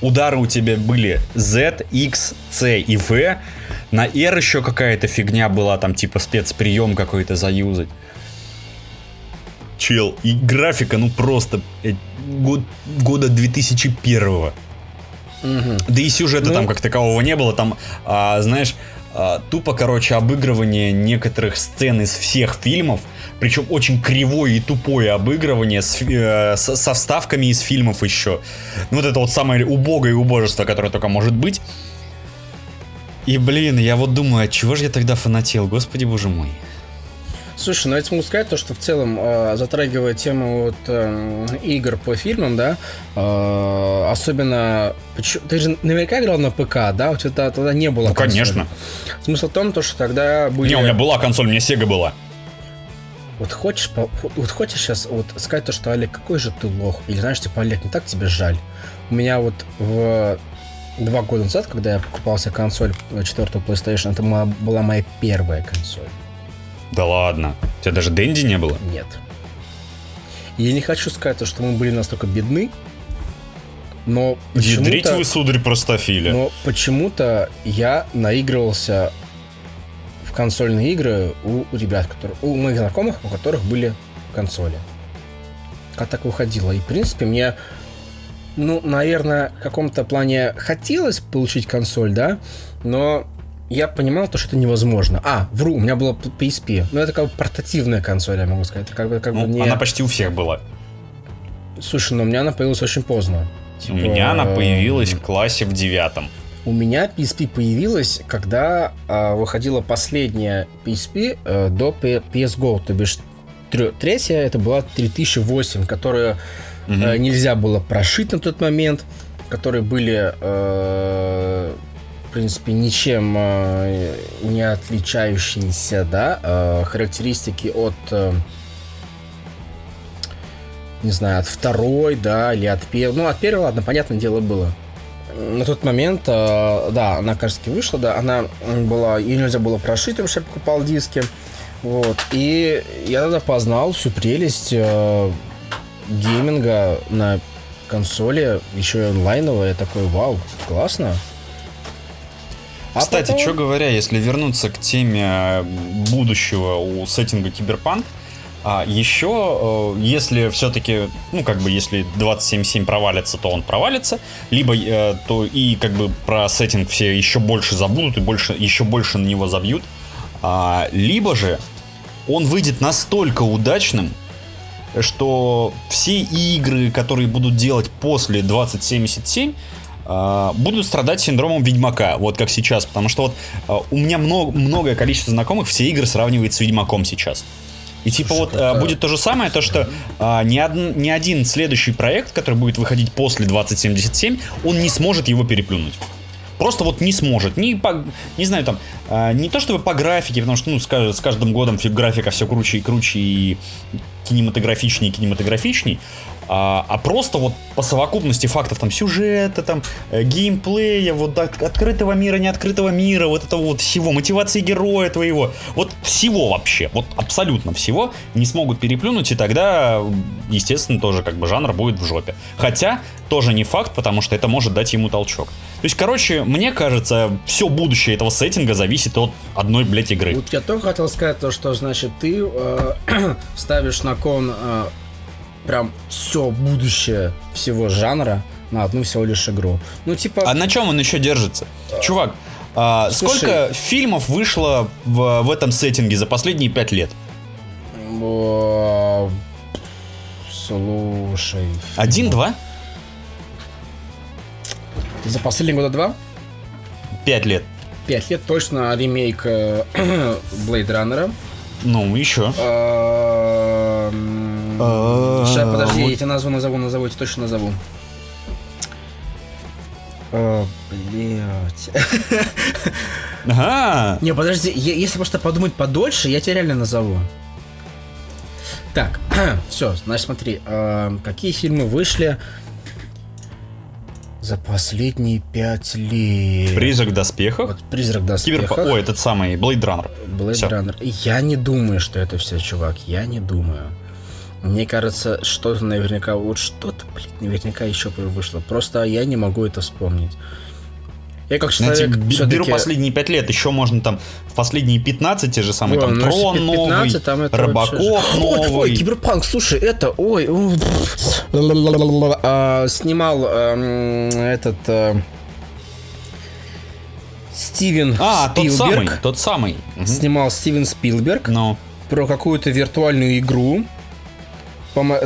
Speaker 1: Удары у тебя были Z, X, C и V. На R еще какая-то фигня была, там типа спецприем какой-то заюзать чел. И графика, ну просто э, год, года 2001 -го. Угу. Да и сюжета ну... там как такового не было. Там, а, знаешь, а, тупо, короче, обыгрывание некоторых сцен из всех фильмов. Причем очень кривое и тупое обыгрывание с, э, с, со вставками из фильмов еще. Ну, вот это вот самое убогое убожество, которое только может быть. И, блин, я вот думаю, от чего же я тогда фанател, господи боже мой.
Speaker 2: Слушай, ну я тебе могу сказать то, что в целом, э, затрагивая тему вот, э, игр по фильмам, да, э, особенно... Ты же наверняка играл на ПК, да? У тебя тогда не было
Speaker 1: Ну, консоли. конечно.
Speaker 2: Смысл в том, то, что тогда были...
Speaker 1: Не, у меня была консоль, у меня Sega была.
Speaker 2: Вот хочешь, вот хочешь сейчас вот сказать то, что Олег, какой же ты лох? Или знаешь, типа, Олег, не так тебе жаль. У меня вот в два года назад, когда я покупался консоль четвертого PlayStation, это была моя первая консоль.
Speaker 1: Да ладно. У тебя даже Дэнди не было?
Speaker 2: Нет. Я не хочу сказать, что мы были настолько бедны, но
Speaker 1: почему-то... Ядрить вы, сударь, простофиля.
Speaker 2: Но почему-то я наигрывался в консольные игры у ребят, которые, у моих знакомых, у которых были консоли. Как так выходило. И, в принципе, мне, ну, наверное, в каком-то плане хотелось получить консоль, да, но я понимал, то, что это невозможно. А, вру, у меня была PSP. Ну, это как бы портативная консоль, я могу сказать. Это как бы, как
Speaker 1: ну,
Speaker 2: бы не...
Speaker 1: Она почти у всех была.
Speaker 2: Слушай, но у меня она появилась очень поздно.
Speaker 1: Типа... У меня она появилась в классе в девятом.
Speaker 2: У меня PSP появилась, когда э, выходила последняя PSP э, до PS Go, то бишь третья это была 3008, которую угу. нельзя было прошить на тот момент, которые были, э, в принципе, ничем э, не отличающиеся, да, характеристики от не знаю, от второй, да, или от первой. Ну, от первой, ладно, понятное дело, было. На тот момент, да, она, кажется, вышла, да, она была, ее нельзя было прошить, потому что я покупал диски. Вот. И я тогда познал всю прелесть гейминга на консоли, еще и онлайновая. Я такой, вау, классно.
Speaker 1: А Кстати, потом... что говоря, если вернуться к теме будущего у сеттинга Киберпанк, а еще, э, если все-таки, ну, как бы, если 2077 провалится, то он провалится, либо э, то и как бы про сеттинг все еще больше забудут и больше, еще больше на него забьют, а, либо же он выйдет настолько удачным, что все игры, которые будут делать после 2077, а, будут страдать синдромом Ведьмака, вот как сейчас, потому что вот а, у меня много, многое количество знакомых все игры сравнивает с Ведьмаком сейчас. И типа Слушай, вот какая... будет то же самое, то что а, ни, од, ни один следующий проект, который будет выходить после 2077, он не сможет его переплюнуть. Просто вот не сможет. Не, по, не знаю, там, а, не то чтобы по графике, потому что ну, с, с каждым годом графика все круче и круче и кинематографичнее и кинематографичней, а, а просто вот по совокупности фактов там сюжета, там э, геймплея, вот от, открытого мира, не открытого мира, вот этого вот всего, мотивации героя твоего, вот всего вообще, вот абсолютно всего не смогут переплюнуть, и тогда, естественно, тоже как бы жанр будет в жопе. Хотя тоже не факт, потому что это может дать ему толчок. То есть, короче, мне кажется, все будущее этого сеттинга зависит от одной, блядь, игры.
Speaker 2: Вот я только хотел сказать то, что, значит, ты э, ставишь на кон э, прям все будущее всего жанра на одну всего лишь игру. Ну, типа...
Speaker 1: А на чем он еще держится? Чувак, а, Слушай, сколько фильмов вышло в, в этом сеттинге за последние пять лет?
Speaker 2: Слушай.
Speaker 1: Один-два?
Speaker 2: За последние года два?
Speaker 1: Пять лет.
Speaker 2: Пять лет точно ремейк э, Blade Runner.
Speaker 1: Ну, еще.
Speaker 2: Сейчас, подожди, я тебе назву, назову, назову, я тебе точно назову. Блять.
Speaker 1: Ага.
Speaker 2: Не, подожди, если просто подумать подольше, я тебе реально назову. Так, все, значит, смотри, какие фильмы вышли за последние пять лет.
Speaker 1: Призрак в доспехах. Вот,
Speaker 2: призрак в доспехах.
Speaker 1: Киберп... Ой, этот самый Blade Runner.
Speaker 2: Blade Всё. Runner. Я не думаю, что это все, чувак. Я не думаю. Мне кажется, что-то наверняка, вот что-то, блин, наверняка еще вышло. Просто я не могу это вспомнить.
Speaker 1: Я как человек Знаете, беру последние 5 лет, еще можно там в последние 15 те же самые, ой, там ну, Трон 15, новый, там это Робокоп новый. Ой,
Speaker 2: ой, Киберпанк, слушай, это, ой, а, снимал эм, этот э, Стивен
Speaker 1: а, Спилберг. тот самый, тот самый.
Speaker 2: Снимал Стивен Спилберг. No. Про какую-то виртуальную игру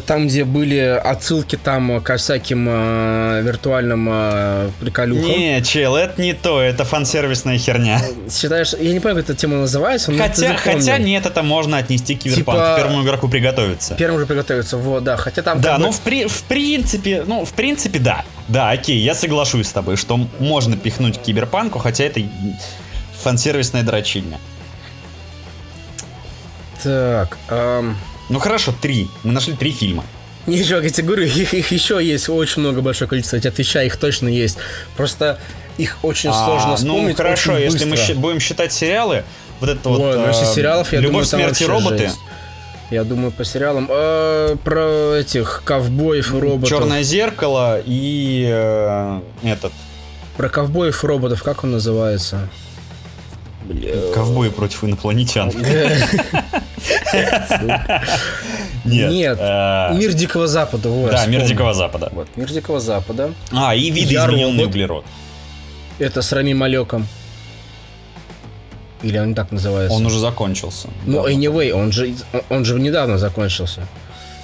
Speaker 2: там, где были отсылки там ко всяким э, виртуальным э, приколюхам.
Speaker 1: Не, чел, это не то, это фан-сервисная херня.
Speaker 2: Считаешь, я не помню, как эта тема называется,
Speaker 1: но хотя, хотя нет, это можно отнести к киберпанку, типа... первому игроку приготовиться.
Speaker 2: Первому же приготовиться, вот, да, хотя там...
Speaker 1: Да, ну, бы... в, при, в принципе, ну, в принципе, да. Да, окей, я соглашусь с тобой, что можно пихнуть к киберпанку, хотя это фан-сервисная дрочильня.
Speaker 2: Так, эм...
Speaker 1: Ну хорошо, три. Мы нашли три фильма.
Speaker 2: Тебе говорю, их, их еще есть очень много большое количество. Я отвечаю, их точно есть. Просто Их очень сложно
Speaker 1: А,
Speaker 2: вспомнить.
Speaker 1: Ну, хорошо, если мы щи- будем считать сериалы, вот это вот...
Speaker 2: Ой, ну если
Speaker 1: э,
Speaker 2: сериалов, я
Speaker 1: Любовь,
Speaker 2: думаю,
Speaker 1: смерти, роботы.
Speaker 2: жесть. Я думаю, по сериалам. Э, про этих ковбоев и роботов.
Speaker 1: Черное зеркало и э, этот.
Speaker 2: Про ковбоев и роботов, как он называется?
Speaker 1: Ковбои против инопланетян. Нет.
Speaker 2: Нет.
Speaker 1: э,
Speaker 2: Мир Дикого Запада.
Speaker 1: Да, мир. Дикого Запада.
Speaker 2: Вот, Мир Дикого Запада.
Speaker 1: А, и видоизмененный углерод.
Speaker 2: Это с Рами Малekом. Или он так называется?
Speaker 1: Он уже закончился.
Speaker 2: Ну, anyway, он же, он же недавно закончился.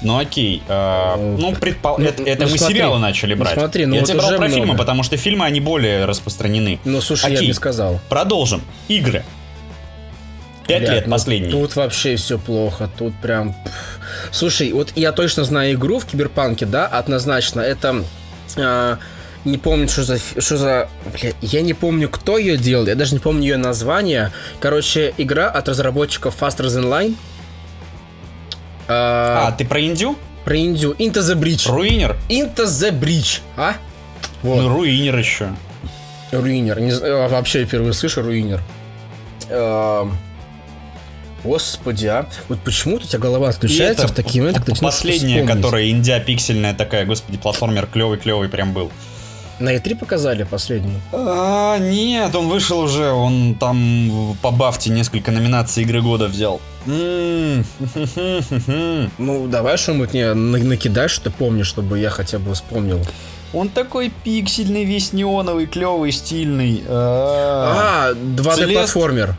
Speaker 1: Ну окей. э,
Speaker 2: Ну,
Speaker 1: ну, предпол...
Speaker 2: ну,
Speaker 1: это, это
Speaker 2: ну,
Speaker 1: мы
Speaker 2: смотри.
Speaker 1: сериалы начали
Speaker 2: Ну,
Speaker 1: брать.
Speaker 2: смотри, ну
Speaker 1: Я
Speaker 2: вот
Speaker 1: тебе брал про
Speaker 2: много.
Speaker 1: фильмы, потому что фильмы, они более распространены.
Speaker 2: Ну, слушай, я бы
Speaker 1: Окей.
Speaker 2: не сказал.
Speaker 1: Продолжим. Игры. Пять лет
Speaker 2: ну,
Speaker 1: последний.
Speaker 2: Тут вообще все плохо. Тут прям... Слушай, вот я точно знаю игру в Киберпанке, да, однозначно. Это... а, не помню, что за... Что за... Бля, я не помню, кто ее делал. Я даже не помню ее название. Короче, игра от разработчиков Faster Than Line. А,
Speaker 1: А, ты про Индию?
Speaker 2: Про Индию. Into the Bridge.
Speaker 1: Руинер?
Speaker 2: Into the Bridge. А? Вот.
Speaker 1: Ну, Руинер еще.
Speaker 2: Руинер. Не а, вообще я впервые слышу Руинер. Эм, Господи, а. Вот почему-то у тебя голова отключается в такие моменты, когда
Speaker 1: Последняя, которая индия пиксельная такая, господи, платформер клевый-клевый прям был.
Speaker 2: На E3 показали последнюю.
Speaker 1: А, нет, он вышел уже, он там по Бафте несколько номинаций игры года взял.
Speaker 2: Ну, давай что-нибудь мне на- накидай, что ты помнишь, чтобы я хотя бы вспомнил.
Speaker 1: Он такой пиксельный, весь неоновый, клевый, стильный. А,
Speaker 2: А, 2D-платформер.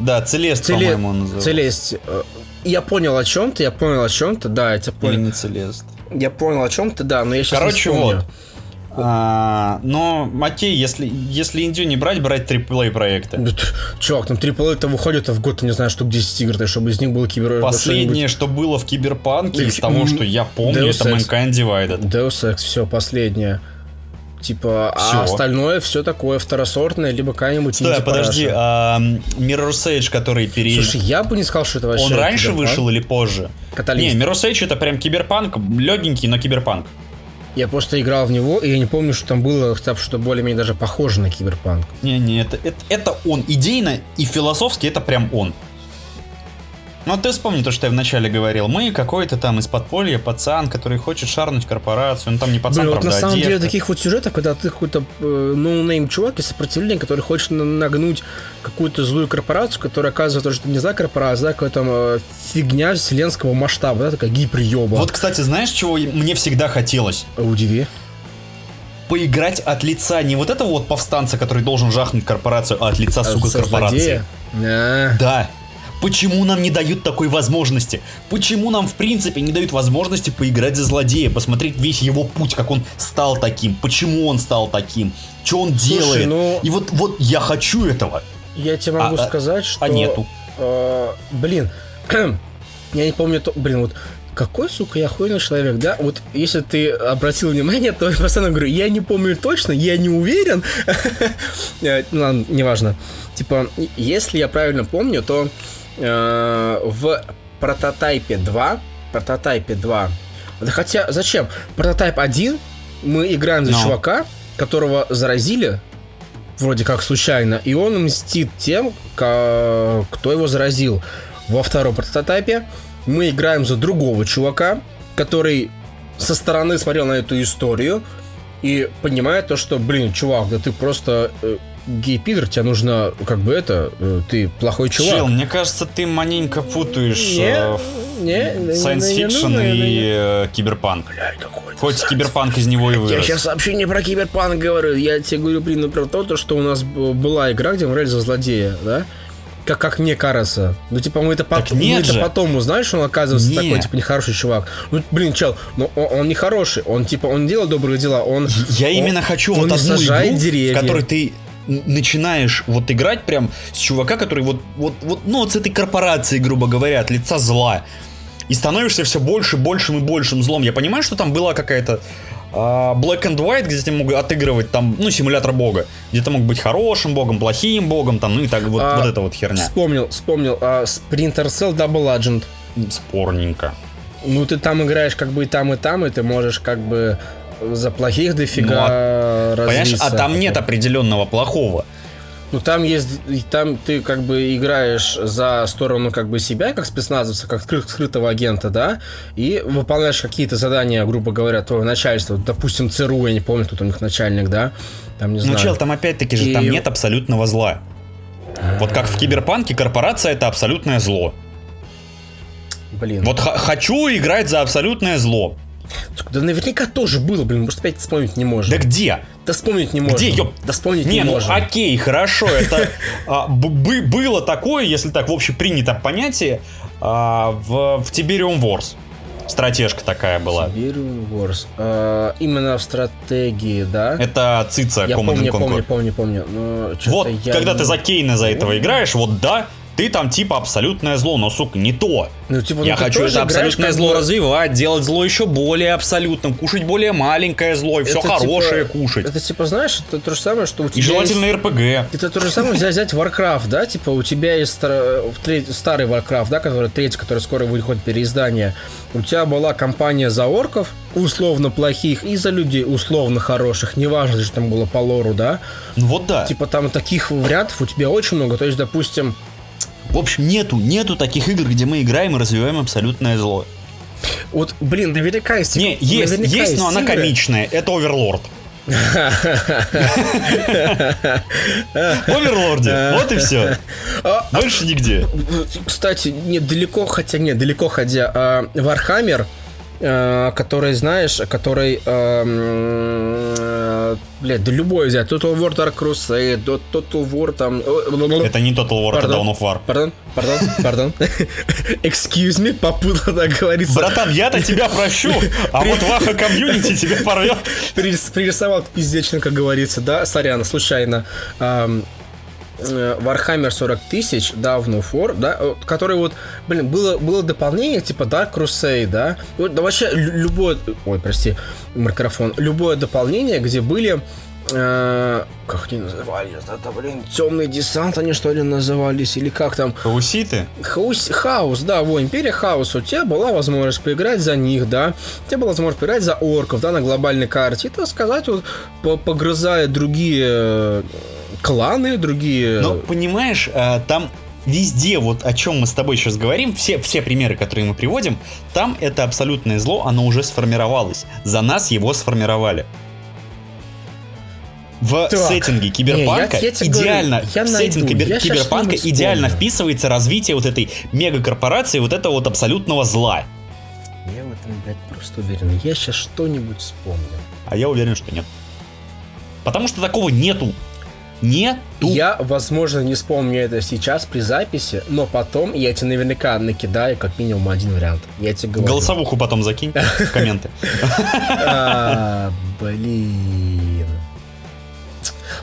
Speaker 1: Да, Целест,
Speaker 2: Целе-
Speaker 1: по-моему, он называется.
Speaker 2: Целесть. Э, Я понял о чем-то, я понял о чем-то, да, я тебя
Speaker 1: Или
Speaker 2: понял.
Speaker 1: не Целест.
Speaker 2: Я понял о чем-то, да, но я сейчас
Speaker 1: Короче,
Speaker 2: не вспомню.
Speaker 1: вот. А, но, окей, если, если Индию не брать, брать AAA проекты.
Speaker 2: Да Чувак, там AAA это выходит а в год, не знаю, штук 10 игр, так чтобы из них было кибер...
Speaker 1: Последнее, что было в Киберпанке, из того, что я помню,
Speaker 2: Deus
Speaker 1: это
Speaker 2: Ex.
Speaker 1: Mankind Divided.
Speaker 2: Deus Ex, все, последнее. Типа,
Speaker 1: Всё.
Speaker 2: а остальное все такое второсортное, либо какая-нибудь
Speaker 1: а
Speaker 2: инди-параша.
Speaker 1: подожди, а Mirror's Edge, который пере...
Speaker 2: Слушай, я бы не сказал, что это вообще
Speaker 1: Он раньше
Speaker 2: киберпанк.
Speaker 1: вышел или позже?
Speaker 2: Каталист.
Speaker 1: Не, Mirror's Edge это прям киберпанк, легенький, но киберпанк.
Speaker 2: Я просто играл в него, и я не помню, что там было что более-менее даже похоже на киберпанк.
Speaker 1: Не-не, это, это, это он. Идейно и философски это прям он. Ну, вот ты вспомни то, что я вначале говорил. Мы какой-то там из подполья пацан, который хочет жахнуть корпорацию. Ну, там не пацан,
Speaker 2: Блин, вот
Speaker 1: правда,
Speaker 2: на
Speaker 1: а
Speaker 2: самом деле
Speaker 1: девка.
Speaker 2: таких вот сюжетов, когда ты какой-то э, no-name чувак из сопротивления, который хочет на- нагнуть какую-то злую корпорацию, которая оказывается, что это не злая корпорация, а какая-то э, фигня вселенского масштаба, да, такая гиперёба.
Speaker 1: Вот, кстати, знаешь, чего мне всегда хотелось?
Speaker 2: Удиви.
Speaker 1: Поиграть от лица не вот этого вот повстанца, который должен жахнуть корпорацию, а от лица, сука, корпорации.
Speaker 2: злодея. А.
Speaker 1: Да. Почему нам не дают такой возможности? Почему нам, в принципе, не дают возможности поиграть за злодея, посмотреть весь его путь, как он стал таким, почему он стал таким, что он
Speaker 2: Слушай,
Speaker 1: делает?
Speaker 2: ну-
Speaker 1: И вот, вот я хочу этого.
Speaker 2: Я тебе могу
Speaker 1: А, а,
Speaker 2: сказать, что...
Speaker 1: а нету.
Speaker 2: э, блин, я не помню, то, блин, вот какой, сука, я охуенный человек, да? Вот если ты обратил внимание, то я постоянно говорю, я не помню точно, я не уверен. Э, ну Ладно, неважно. Типа, если я правильно помню, то э, в прототайпе 2, прототайпе 2, да хотя, зачем? Прототайп 1 мы играем за
Speaker 1: Но.
Speaker 2: чувака, которого заразили вроде как случайно, и он мстит тем, кто его заразил. Во втором прототипе мы играем за другого чувака, который со стороны смотрел на эту историю и понимает то, что, блин, чувак, да ты просто э, гей-пидор, тебе нужно, как бы это, э, ты плохой чувак.
Speaker 1: Чел, мне кажется, ты маленько путаешь
Speaker 2: Не,
Speaker 1: э,
Speaker 2: не, не,
Speaker 1: science
Speaker 2: не, не
Speaker 1: fiction
Speaker 2: нужно, не,
Speaker 1: и
Speaker 2: не.
Speaker 1: э, киберпанк.
Speaker 2: Блядь, какой
Speaker 1: Хоть киберпанк из него и
Speaker 2: Я
Speaker 1: вырос.
Speaker 2: сейчас вообще не про киберпанк говорю. Я тебе говорю, блин, ну, про то, то, что у нас была игра, где мы играли за злодея, да? Как, как мне кажется. Ну, типа, мы это,
Speaker 1: Так
Speaker 2: потом, мы
Speaker 1: нет
Speaker 2: это потом узнаем, что он оказывается
Speaker 1: Не.
Speaker 2: такой, типа, нехороший чувак. Ну, блин, чел, ну, он, он не хороший. Он, типа, он делает добрые дела. Он,
Speaker 1: Я
Speaker 2: он-
Speaker 1: именно хочу
Speaker 2: он
Speaker 1: вот
Speaker 2: не
Speaker 1: одну
Speaker 2: сажает
Speaker 1: игру,
Speaker 2: деревья.
Speaker 1: в которой ты начинаешь вот играть прям с чувака, который вот, вот, вот, ну вот с этой корпорацией, грубо говоря, от лица зла. И становишься все больше, большим и большим злом. Я понимаю, что там была какая-то а, Black and White, где ты мог отыгрывать там, ну, симулятор бога. Где ты мог быть хорошим богом, плохим богом, там, ну и так вот,
Speaker 2: А,
Speaker 1: вот эта вот херня.
Speaker 2: Вспомнил, вспомнил. А, Splinter Cell Double Agent.
Speaker 1: Спорненько.
Speaker 2: Ну, ты там играешь как бы и там, и там, и ты можешь как бы за плохих дофига
Speaker 1: Ну, Понимаешь,
Speaker 2: развиться.
Speaker 1: а там нет определенного плохого.
Speaker 2: Ну там есть, там ты как бы играешь за сторону как бы себя, как спецназовца, как скры- скрытого агента, да, и выполняешь какие-то задания, грубо говоря, твоего начальства, допустим, ЦРУ, я не помню, кто там их начальник, да, там не
Speaker 1: Ну,
Speaker 2: знаю.
Speaker 1: чел, там опять-таки же, там
Speaker 2: И-
Speaker 1: нет абсолютного зла. Вот как в Киберпанке, корпорация это абсолютное зло.
Speaker 2: Блин,
Speaker 1: Вот хочу играть за абсолютное зло.
Speaker 2: Да наверняка тоже было, блин, может опять вспомнить не можем.
Speaker 1: Да где?
Speaker 2: Да вспомнить не можем.
Speaker 1: Где, ёп?
Speaker 2: Да вспомнить не,
Speaker 1: Не, ну
Speaker 2: можем.
Speaker 1: окей, хорошо, это а, бы- было такое, если так в общепринятом понятии, а, в, в Tiberium Wars. Стратежка такая была.
Speaker 2: Siberian Wars. А, именно в стратегии, да?
Speaker 1: Это Цица
Speaker 2: я
Speaker 1: Command
Speaker 2: помню,
Speaker 1: Conquer.
Speaker 2: помню, помню, помню. Но
Speaker 1: Вот, когда
Speaker 2: не-
Speaker 1: ты за Кейна за этого играешь, вот да, ты там типа абсолютное зло, но, сука, не то.
Speaker 2: Ну, типа, ну,
Speaker 1: Я хочу это абсолютное зло развивать, делать зло еще более абсолютным, кушать более маленькое зло и все
Speaker 2: Это,
Speaker 1: хорошее
Speaker 2: типа,
Speaker 1: кушать.
Speaker 2: Это типа, знаешь, это то же самое, что у тебя
Speaker 1: И желательно
Speaker 2: есть...
Speaker 1: РПГ.
Speaker 2: Это то же самое взять, взять Warcraft, да, типа у тебя есть стар- треть- старый Warcraft, да, который третий, который скоро выходит переиздание. У тебя была компания за орков, условно плохих, и за людей условно хороших, неважно, что там было по лору, да.
Speaker 1: Ну вот да.
Speaker 2: Типа там таких вариантов у тебя очень много. То есть, допустим,
Speaker 1: В общем, нету, нету таких игр, где мы играем и развиваем абсолютное зло.
Speaker 2: вот, блин, наверняка есть...
Speaker 1: Не, есть,
Speaker 2: наверняка
Speaker 1: есть, но она
Speaker 2: игры.
Speaker 1: комичная. Это Оверлорд. Оверлорде. Вот и все.
Speaker 2: А,
Speaker 1: Больше нигде.
Speaker 2: Кстати, нет, далеко, хотя нет, далеко ходя, а, Warhammer, а, который, знаешь, который, а, м, блядь, да любой взять, Total War Dark Crusade, Total War там...
Speaker 1: Это не Total War, это
Speaker 2: Пардон.
Speaker 1: Dawn of War.
Speaker 2: Пардон, пардон, пардон. Excuse me, попутно, так говорится.
Speaker 1: Братан, я-то тебя прощу, а вот Ваха комьюнити тебя порвет.
Speaker 2: Пририс- Пририсовал пиздечно, как говорится, да, сорян, случайно. Э, Warhammer 40 тысяч, да, в No For, да, вот, который вот, блин, было, было дополнение, типа Dark Crusade, да, И вот, да вообще лю- любое, ой, прости, микрофон, любое дополнение, где были э, как они назывались, это, блин, темный десант они что ли назывались, или как там,
Speaker 1: Хауситы?
Speaker 2: Хаус, хаус, да, во, Империя Хаоса, у тебя была возможность поиграть за них, да, у тебя была возможность поиграть за орков, да, на глобальной карте, и, так сказать, вот, по- погрызая другие э, кланы, другие...
Speaker 1: Ну, понимаешь, э, там везде, вот о чем мы с тобой сейчас говорим, все, все примеры, которые мы приводим, там это абсолютное зло, оно уже сформировалось. За нас его сформировали. В
Speaker 2: Так.
Speaker 1: сеттинге киберпанка
Speaker 2: Не, я- я
Speaker 1: идеально,
Speaker 2: говорю, я
Speaker 1: в сеттинг
Speaker 2: найду,
Speaker 1: кибер-
Speaker 2: я
Speaker 1: киберпанка идеально вписывается развитие вот этой мегакорпорации, вот этого вот абсолютного зла.
Speaker 2: Я в этом, блядь, просто уверен, я сейчас что-нибудь вспомню.
Speaker 1: А я уверен, что нет. Потому что такого нету. Нету.
Speaker 2: Я, возможно, не вспомню это сейчас при записи, но потом я тебе наверняка накидаю как минимум один вариант. Я тебе говорю.
Speaker 1: Голосовуху потом закинь в комменты.
Speaker 2: А, Блин.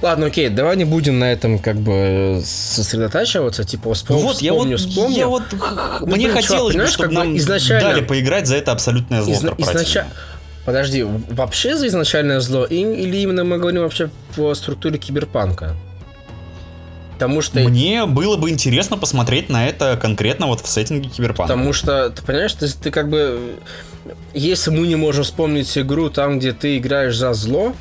Speaker 2: Ладно, окей, давай не будем на этом как бы сосредотачиваться, типа
Speaker 1: Ну
Speaker 2: вспомню,
Speaker 1: вот, я вот,
Speaker 2: вспомню, вспомню.
Speaker 1: я вот,
Speaker 2: Ну,
Speaker 1: мне
Speaker 2: блин, чувак,
Speaker 1: хотелось бы,
Speaker 2: понимаешь,
Speaker 1: чтобы
Speaker 2: как
Speaker 1: нам
Speaker 2: изначально-
Speaker 1: дали поиграть за это абсолютное зло
Speaker 2: Изна-
Speaker 1: корпоративное.
Speaker 2: Подожди, вообще за изначальное зло или именно мы говорим вообще в структуре киберпанка? Потому что,
Speaker 1: Мне было бы интересно посмотреть на это конкретно вот в сеттинге киберпанка.
Speaker 2: потому что, ты понимаешь, ты, ты как бы, если мы не можем вспомнить игру там, где ты играешь за зло,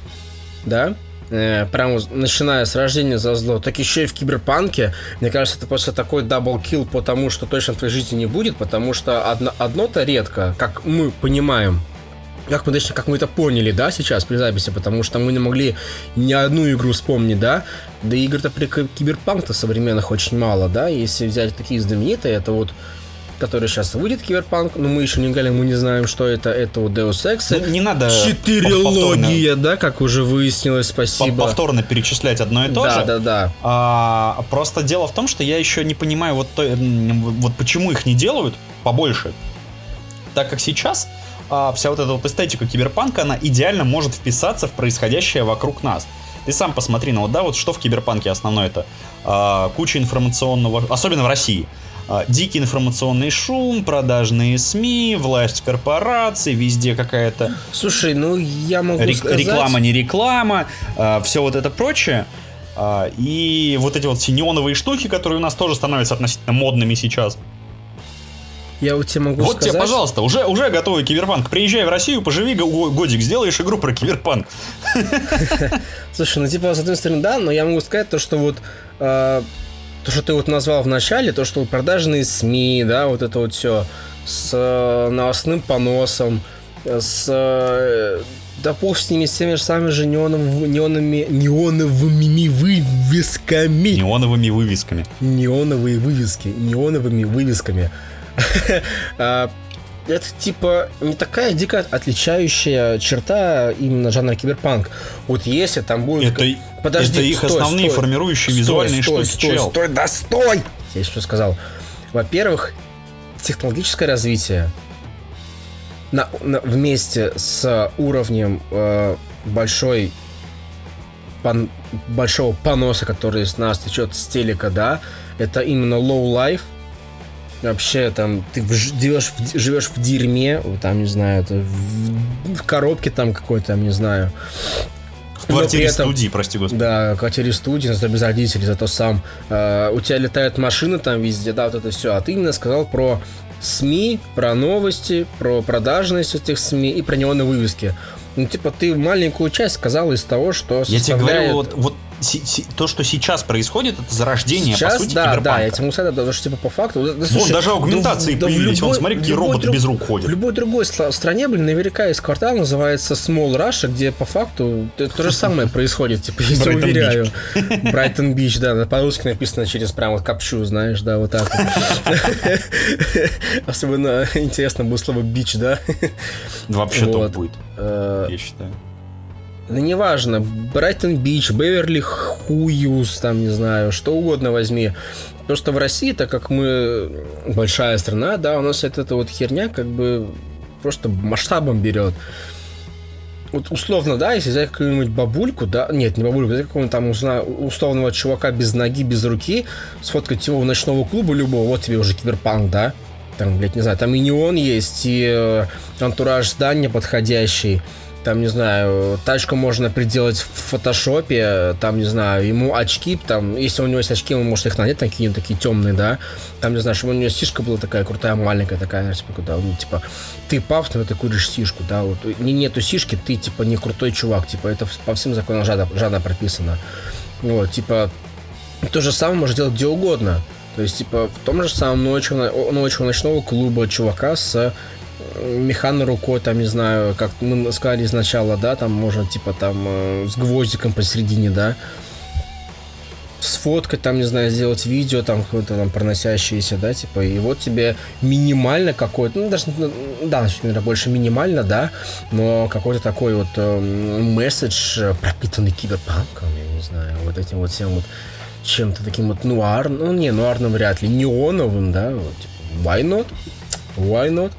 Speaker 2: да, э, прямо начиная с рождения за зло, так еще и в киберпанке, мне кажется, это просто такой даблкил по тому, что точно в твоей жизни не будет, потому что одно, одно-то редко, как мы понимаем, как мы, точнее, как мы это поняли, да, сейчас при записи, потому что мы не могли ни одну игру вспомнить, да, да игр-то при ки- киберпанк-то современных очень мало, да, если взять такие знаменитые, это вот который сейчас выйдет киберпанк, но мы еще не играли, мы не знаем, что это, это вот Deus Ex,
Speaker 1: Ну, не надо
Speaker 2: Четырелогия, да, как уже выяснилось, спасибо.
Speaker 1: повторно перечислять одно и то
Speaker 2: да,
Speaker 1: же.
Speaker 2: да, да.
Speaker 1: А, просто дело в том, что я еще не понимаю, вот, то- вот почему их не делают побольше. Так как сейчас а, вся вот эта вот эстетика киберпанка, она идеально может вписаться в происходящее вокруг нас. Ты сам посмотри, ну вот, да, вот что в киберпанке основное это а, куча информационного, особенно в России. А, Дикий информационный шум, продажные СМИ, власть корпораций, везде какая-то
Speaker 2: Слушай, ну я могу
Speaker 1: Рек-
Speaker 2: сказать...
Speaker 1: реклама, не реклама, все вот это прочее. А, и вот эти вот все неоновые штуки, которые у нас тоже становятся относительно модными сейчас.
Speaker 2: Я у тебя могу
Speaker 1: вот
Speaker 2: сказать...
Speaker 1: тебе, пожалуйста, уже, уже готовый киберпанк. Приезжай в Россию, поживи годик, сделаешь игру про киберпанк.
Speaker 2: Слушай, ну типа, с одной стороны, да, но я могу сказать то, что вот э, то, что ты вот назвал в начале, то, что продажные СМИ, да, вот это вот все с э, новостным поносом, с э, бог с теми же самыми же неоновыми, неоновыми, неоновыми вывесками.
Speaker 1: Неоновыми вывесками.
Speaker 2: Неоновые вывески. Неоновыми вывесками. А, это типа не такая дико отличающая черта именно жанра киберпанк. Вот если там будет...
Speaker 1: Это, Подожди, это их стой, основные стой, формирующие стой, визуальные
Speaker 2: стой,
Speaker 1: штуки,
Speaker 2: стой, чел. Стой, да стой! Я еще сказал. Во-первых, технологическое развитие на, на, вместе с уровнем э, большой пан, большого поноса, который с нас течет с телека, да, это именно low life. Вообще там ты живешь, живешь в дерьме, там не знаю, это в, в коробке там какой-то, там не знаю.
Speaker 1: В квартире этом, студии, прости господи.
Speaker 2: Да, в квартире студии, зато без родителей, зато сам. Э, у тебя летают машины там везде, да, вот это все. А ты именно сказал про СМИ, про новости, про продажность этих СМИ и про неоновые вывески. Ну, типа, ты маленькую часть сказал из того, что
Speaker 1: составляет... Я тебе говорю, вот, вот то, что сейчас происходит, это зарождение, сейчас, по сути,
Speaker 2: да,
Speaker 1: киберпанка.
Speaker 2: да, я тебе могу сказать, да, что, типа, по факту... Да,
Speaker 1: слушай, Вон, даже аугментации да, появились, любой, Вон, смотри, какие роботы друг, без рук ходят.
Speaker 2: В любой другой стране, блин, наверняка есть квартал, называется Small Russia, где по факту то же самое происходит, типа, я тебя уверяю. Брайтон Бич, да, по-русски написано через прям вот капчу, знаешь, да, вот так Особенно интересно было слово бич, да?
Speaker 1: Вообще топ будет, э, я считаю.
Speaker 2: Да неважно, Брайтон Бич, Беверли Хуюс, там, не знаю, что угодно возьми. Просто в России, так как мы большая страна, да, у нас эта, эта вот херня как бы просто масштабом берет. Вот условно, да, если взять какую-нибудь бабульку, да, нет, не бабульку, взять какого-нибудь там условного чувака без ноги, без руки, сфоткать его в ночного клуба любого, вот тебе уже киберпанк, да, там, блядь, не знаю, там и неон есть, и э, антураж здания подходящий, там, не знаю, тачку можно приделать в фотошопе, там, не знаю, ему очки, там, если у него есть очки, он может их надеть, такие, такие темные, да, там, не знаю, чтобы у него сишка была такая крутая, маленькая такая, типа, когда, ну, типа, ты пап, но ты куришь сишку, да, вот, не, нету сишки, ты, типа, не крутой чувак, типа, это по всем законам жанра, жанра прописано, вот, типа, то же самое можно делать где угодно, то есть, типа, в том же самом ночью, ночью ночного клуба чувака с механа рукой, там, не знаю, как мы сказали изначально, да, там можно, типа, там, э, с гвоздиком посередине, да, сфоткать, там, не знаю, сделать видео, там, какое-то там проносящееся, да, типа, и вот тебе минимально какой-то, ну, даже, ну, да, наверное, больше минимально, да, но какой-то такой вот э, месседж, пропитанный киберпанком, я не знаю, вот этим вот всем вот чем-то таким вот нуар, ну, не, нуарным вряд ли, неоновым, да, вот, типа, why not? Why not?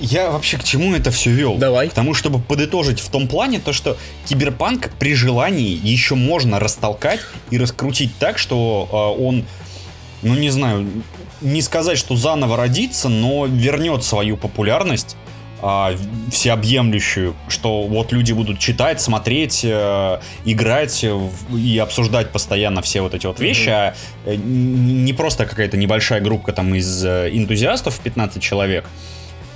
Speaker 1: Я вообще к чему это все вел?
Speaker 2: Давай.
Speaker 1: К тому, чтобы подытожить в том плане, то, что киберпанк при желании еще можно растолкать и раскрутить так, что э, он, ну не знаю, не сказать, что заново родится, но вернет свою популярность э, всеобъемлющую, что вот люди будут читать, смотреть, э, играть и обсуждать постоянно все вот эти вот вещи, mm-hmm. а не просто какая-то небольшая группа там из э, энтузиастов 15 человек,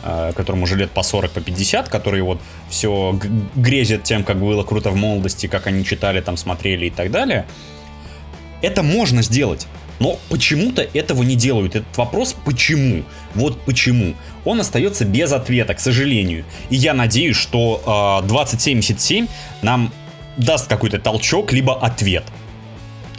Speaker 1: Э, которым уже лет по 40, по 50, которые вот все грезят тем, как было круто в молодости, как они читали, там смотрели и так далее. Это можно сделать. Но почему-то этого не делают. Этот вопрос почему? Вот почему. Он остается без ответа, к сожалению. И я надеюсь, что э, 2077 нам даст какой-то толчок, либо ответ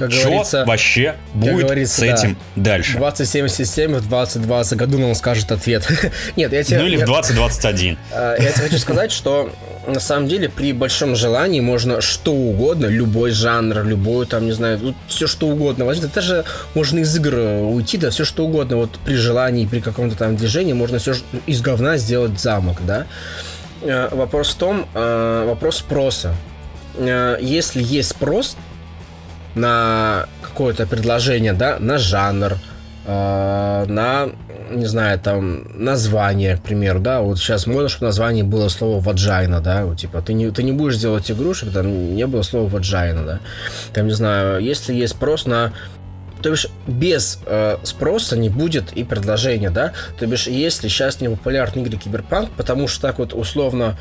Speaker 1: как что говорится, вообще будет говорится, с этим да, дальше?
Speaker 2: 2077 в 2020 году нам скажет ответ. Нет, я тебе...
Speaker 1: Ну или в 2021.
Speaker 2: А, я тебе хочу сказать, что на самом деле при большом желании можно что угодно, любой жанр, любой там, не знаю, все что угодно возьмить. Это же можно из игр уйти, да, все что угодно. Вот при желании, при каком-то там движении можно все из говна сделать замок, да. А, вопрос в том, а, вопрос спроса. Если есть спрос, на какое-то предложение, да, на жанр, э, на, не знаю, там, название, к примеру, да, вот сейчас можно, чтобы название было слово ваджайна, да, вот, типа, ты не, ты не будешь делать игрушек, там не было слова ваджайна, да, там, не знаю, если есть спрос на то бишь без э, спроса не будет и предложения, да? То бишь если сейчас не популярны игры Киберпанк, потому что так вот условно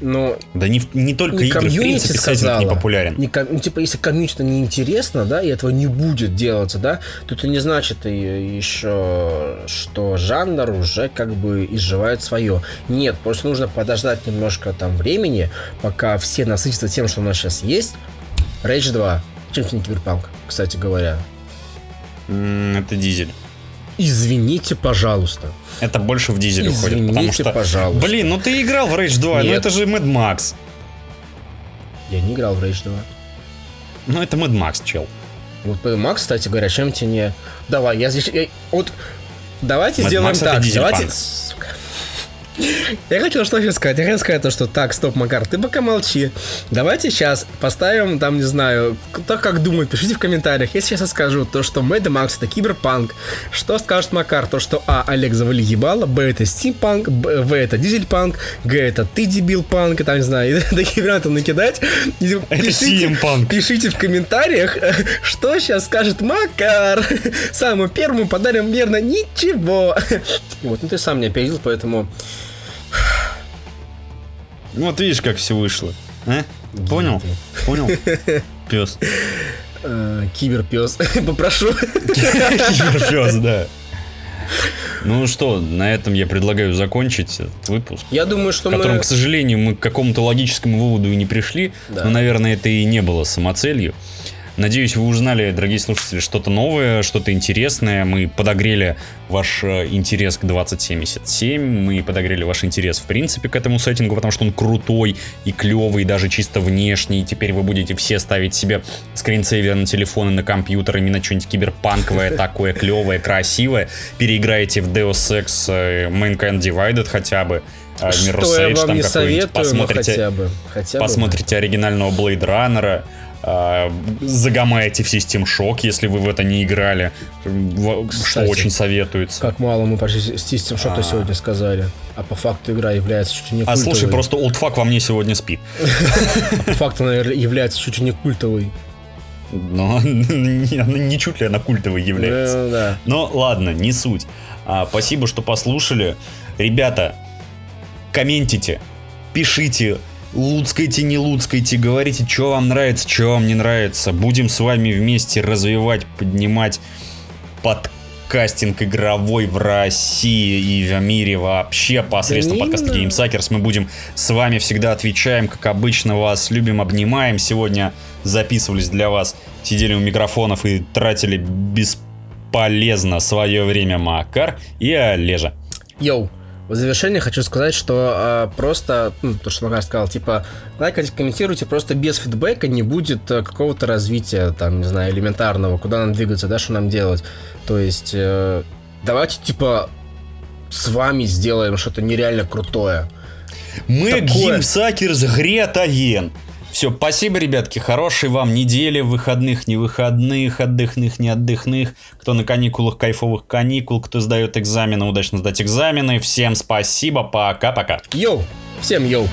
Speaker 2: но
Speaker 1: да не, не только не игры, в принципе, сказала, не популярен.
Speaker 2: Не, ну, типа, если комьюнити не интересно, да, и этого не будет делаться, да, то это не значит и еще, что жанр уже как бы изживает свое. Нет, просто нужно подождать немножко там времени, пока все насытятся тем, что у нас сейчас есть. Rage 2. Чем не киберпанк, кстати говоря?
Speaker 1: Это дизель.
Speaker 2: Извините, пожалуйста.
Speaker 1: Это больше в дизель
Speaker 2: уходит,
Speaker 1: потому что...
Speaker 2: пожалуйста.
Speaker 1: Блин, ну ты играл в Rage 2, Нет. ну это же Mad Max.
Speaker 2: Я не играл в Rage 2.
Speaker 1: Ну это Mad Max, чел.
Speaker 2: Вот Mad Max, кстати говоря, чем тебе не... Давай, я здесь... Я... Вот давайте Mad сделаем Max так. Давайте... Сука. Я хочу что еще сказать. Я хочу сказать то, что так, стоп, Макар, ты пока молчи. Давайте сейчас поставим, там, не знаю, кто как думает, пишите в комментариях. Если сейчас я скажу то, что Mad Max это киберпанк, что скажет Макар? То, что А, Олег завали ебало, Б, это стимпанк, Б, В, это дизельпанк, Г, это ты дебил панк, и там, не знаю, и такие варианты накидать.
Speaker 1: Пишите,
Speaker 2: пишите в комментариях, что сейчас скажет Макар. Самому первому подарим верно ничего. Вот, ну ты сам не опередил, поэтому
Speaker 1: вот видишь, как все вышло. А? Понял? Понял? Пес.
Speaker 2: Э, киберпес. Попрошу.
Speaker 1: Киберпес, да. Ну что, на этом я предлагаю закончить этот выпуск.
Speaker 2: Я думаю, что
Speaker 1: в котором, мы... к сожалению, мы к какому-то логическому выводу и не пришли. Да. Но, наверное, это и не было самоцелью. Надеюсь, вы узнали, дорогие слушатели, что-то новое, что-то интересное. Мы подогрели ваш э, интерес к 2077, мы подогрели ваш интерес в принципе к этому сеттингу, потому что он крутой и клевый, даже чисто внешний. Теперь вы будете все ставить себе скринсейвер на телефон и на компьютер, именно что-нибудь киберпанковое, такое клевое, красивое. Переиграете в Deus Ex э, Mankind Divided хотя бы.
Speaker 2: Э, что я вам не советую, посмотрите, хотя бы.
Speaker 1: Хотя посмотрите бы. оригинального Blade Runner, загамаете в System Shock, если вы в это не играли, Кстати, что очень советуется.
Speaker 2: Как мало мы про System Shock а... сегодня сказали. А по факту игра является чуть ли не культовой.
Speaker 1: А слушай, просто олдфак во мне сегодня спит.
Speaker 2: По факту она является чуть ли не культовой.
Speaker 1: Но не чуть ли она культовой является.
Speaker 2: Ну.
Speaker 1: Но ладно, не суть. А, спасибо, что послушали. Ребята, комментите, пишите, луцкайте, не луцкайте, говорите, что вам нравится, что вам не нравится. Будем с вами вместе развивать, поднимать подкастинг игровой в России и в мире вообще посредством да подкаста GameSuckers. Мы будем с вами всегда отвечаем, как обычно, вас любим, обнимаем. Сегодня записывались для вас, сидели у микрофонов и тратили бесполезно свое время Макар и Олежа.
Speaker 2: Йоу. В завершение хочу сказать, что э, просто, ну, то, что Макар сказал, типа, лайкайте, комментируйте, просто без фидбэка не будет э, какого-то развития, там, не знаю, элементарного, куда нам двигаться, да, что нам делать. То есть, э, давайте, типа, с вами сделаем что-то нереально крутое.
Speaker 1: Мы Такое... Геймсакерс Гретаен. Все, спасибо, ребятки. Хорошей вам недели, выходных, не выходных, отдыхных, не отдыхных. Кто на каникулах, кайфовых каникул, кто сдает экзамены, удачно сдать экзамены. Всем спасибо, пока-пока.
Speaker 2: Йоу, всем йоу.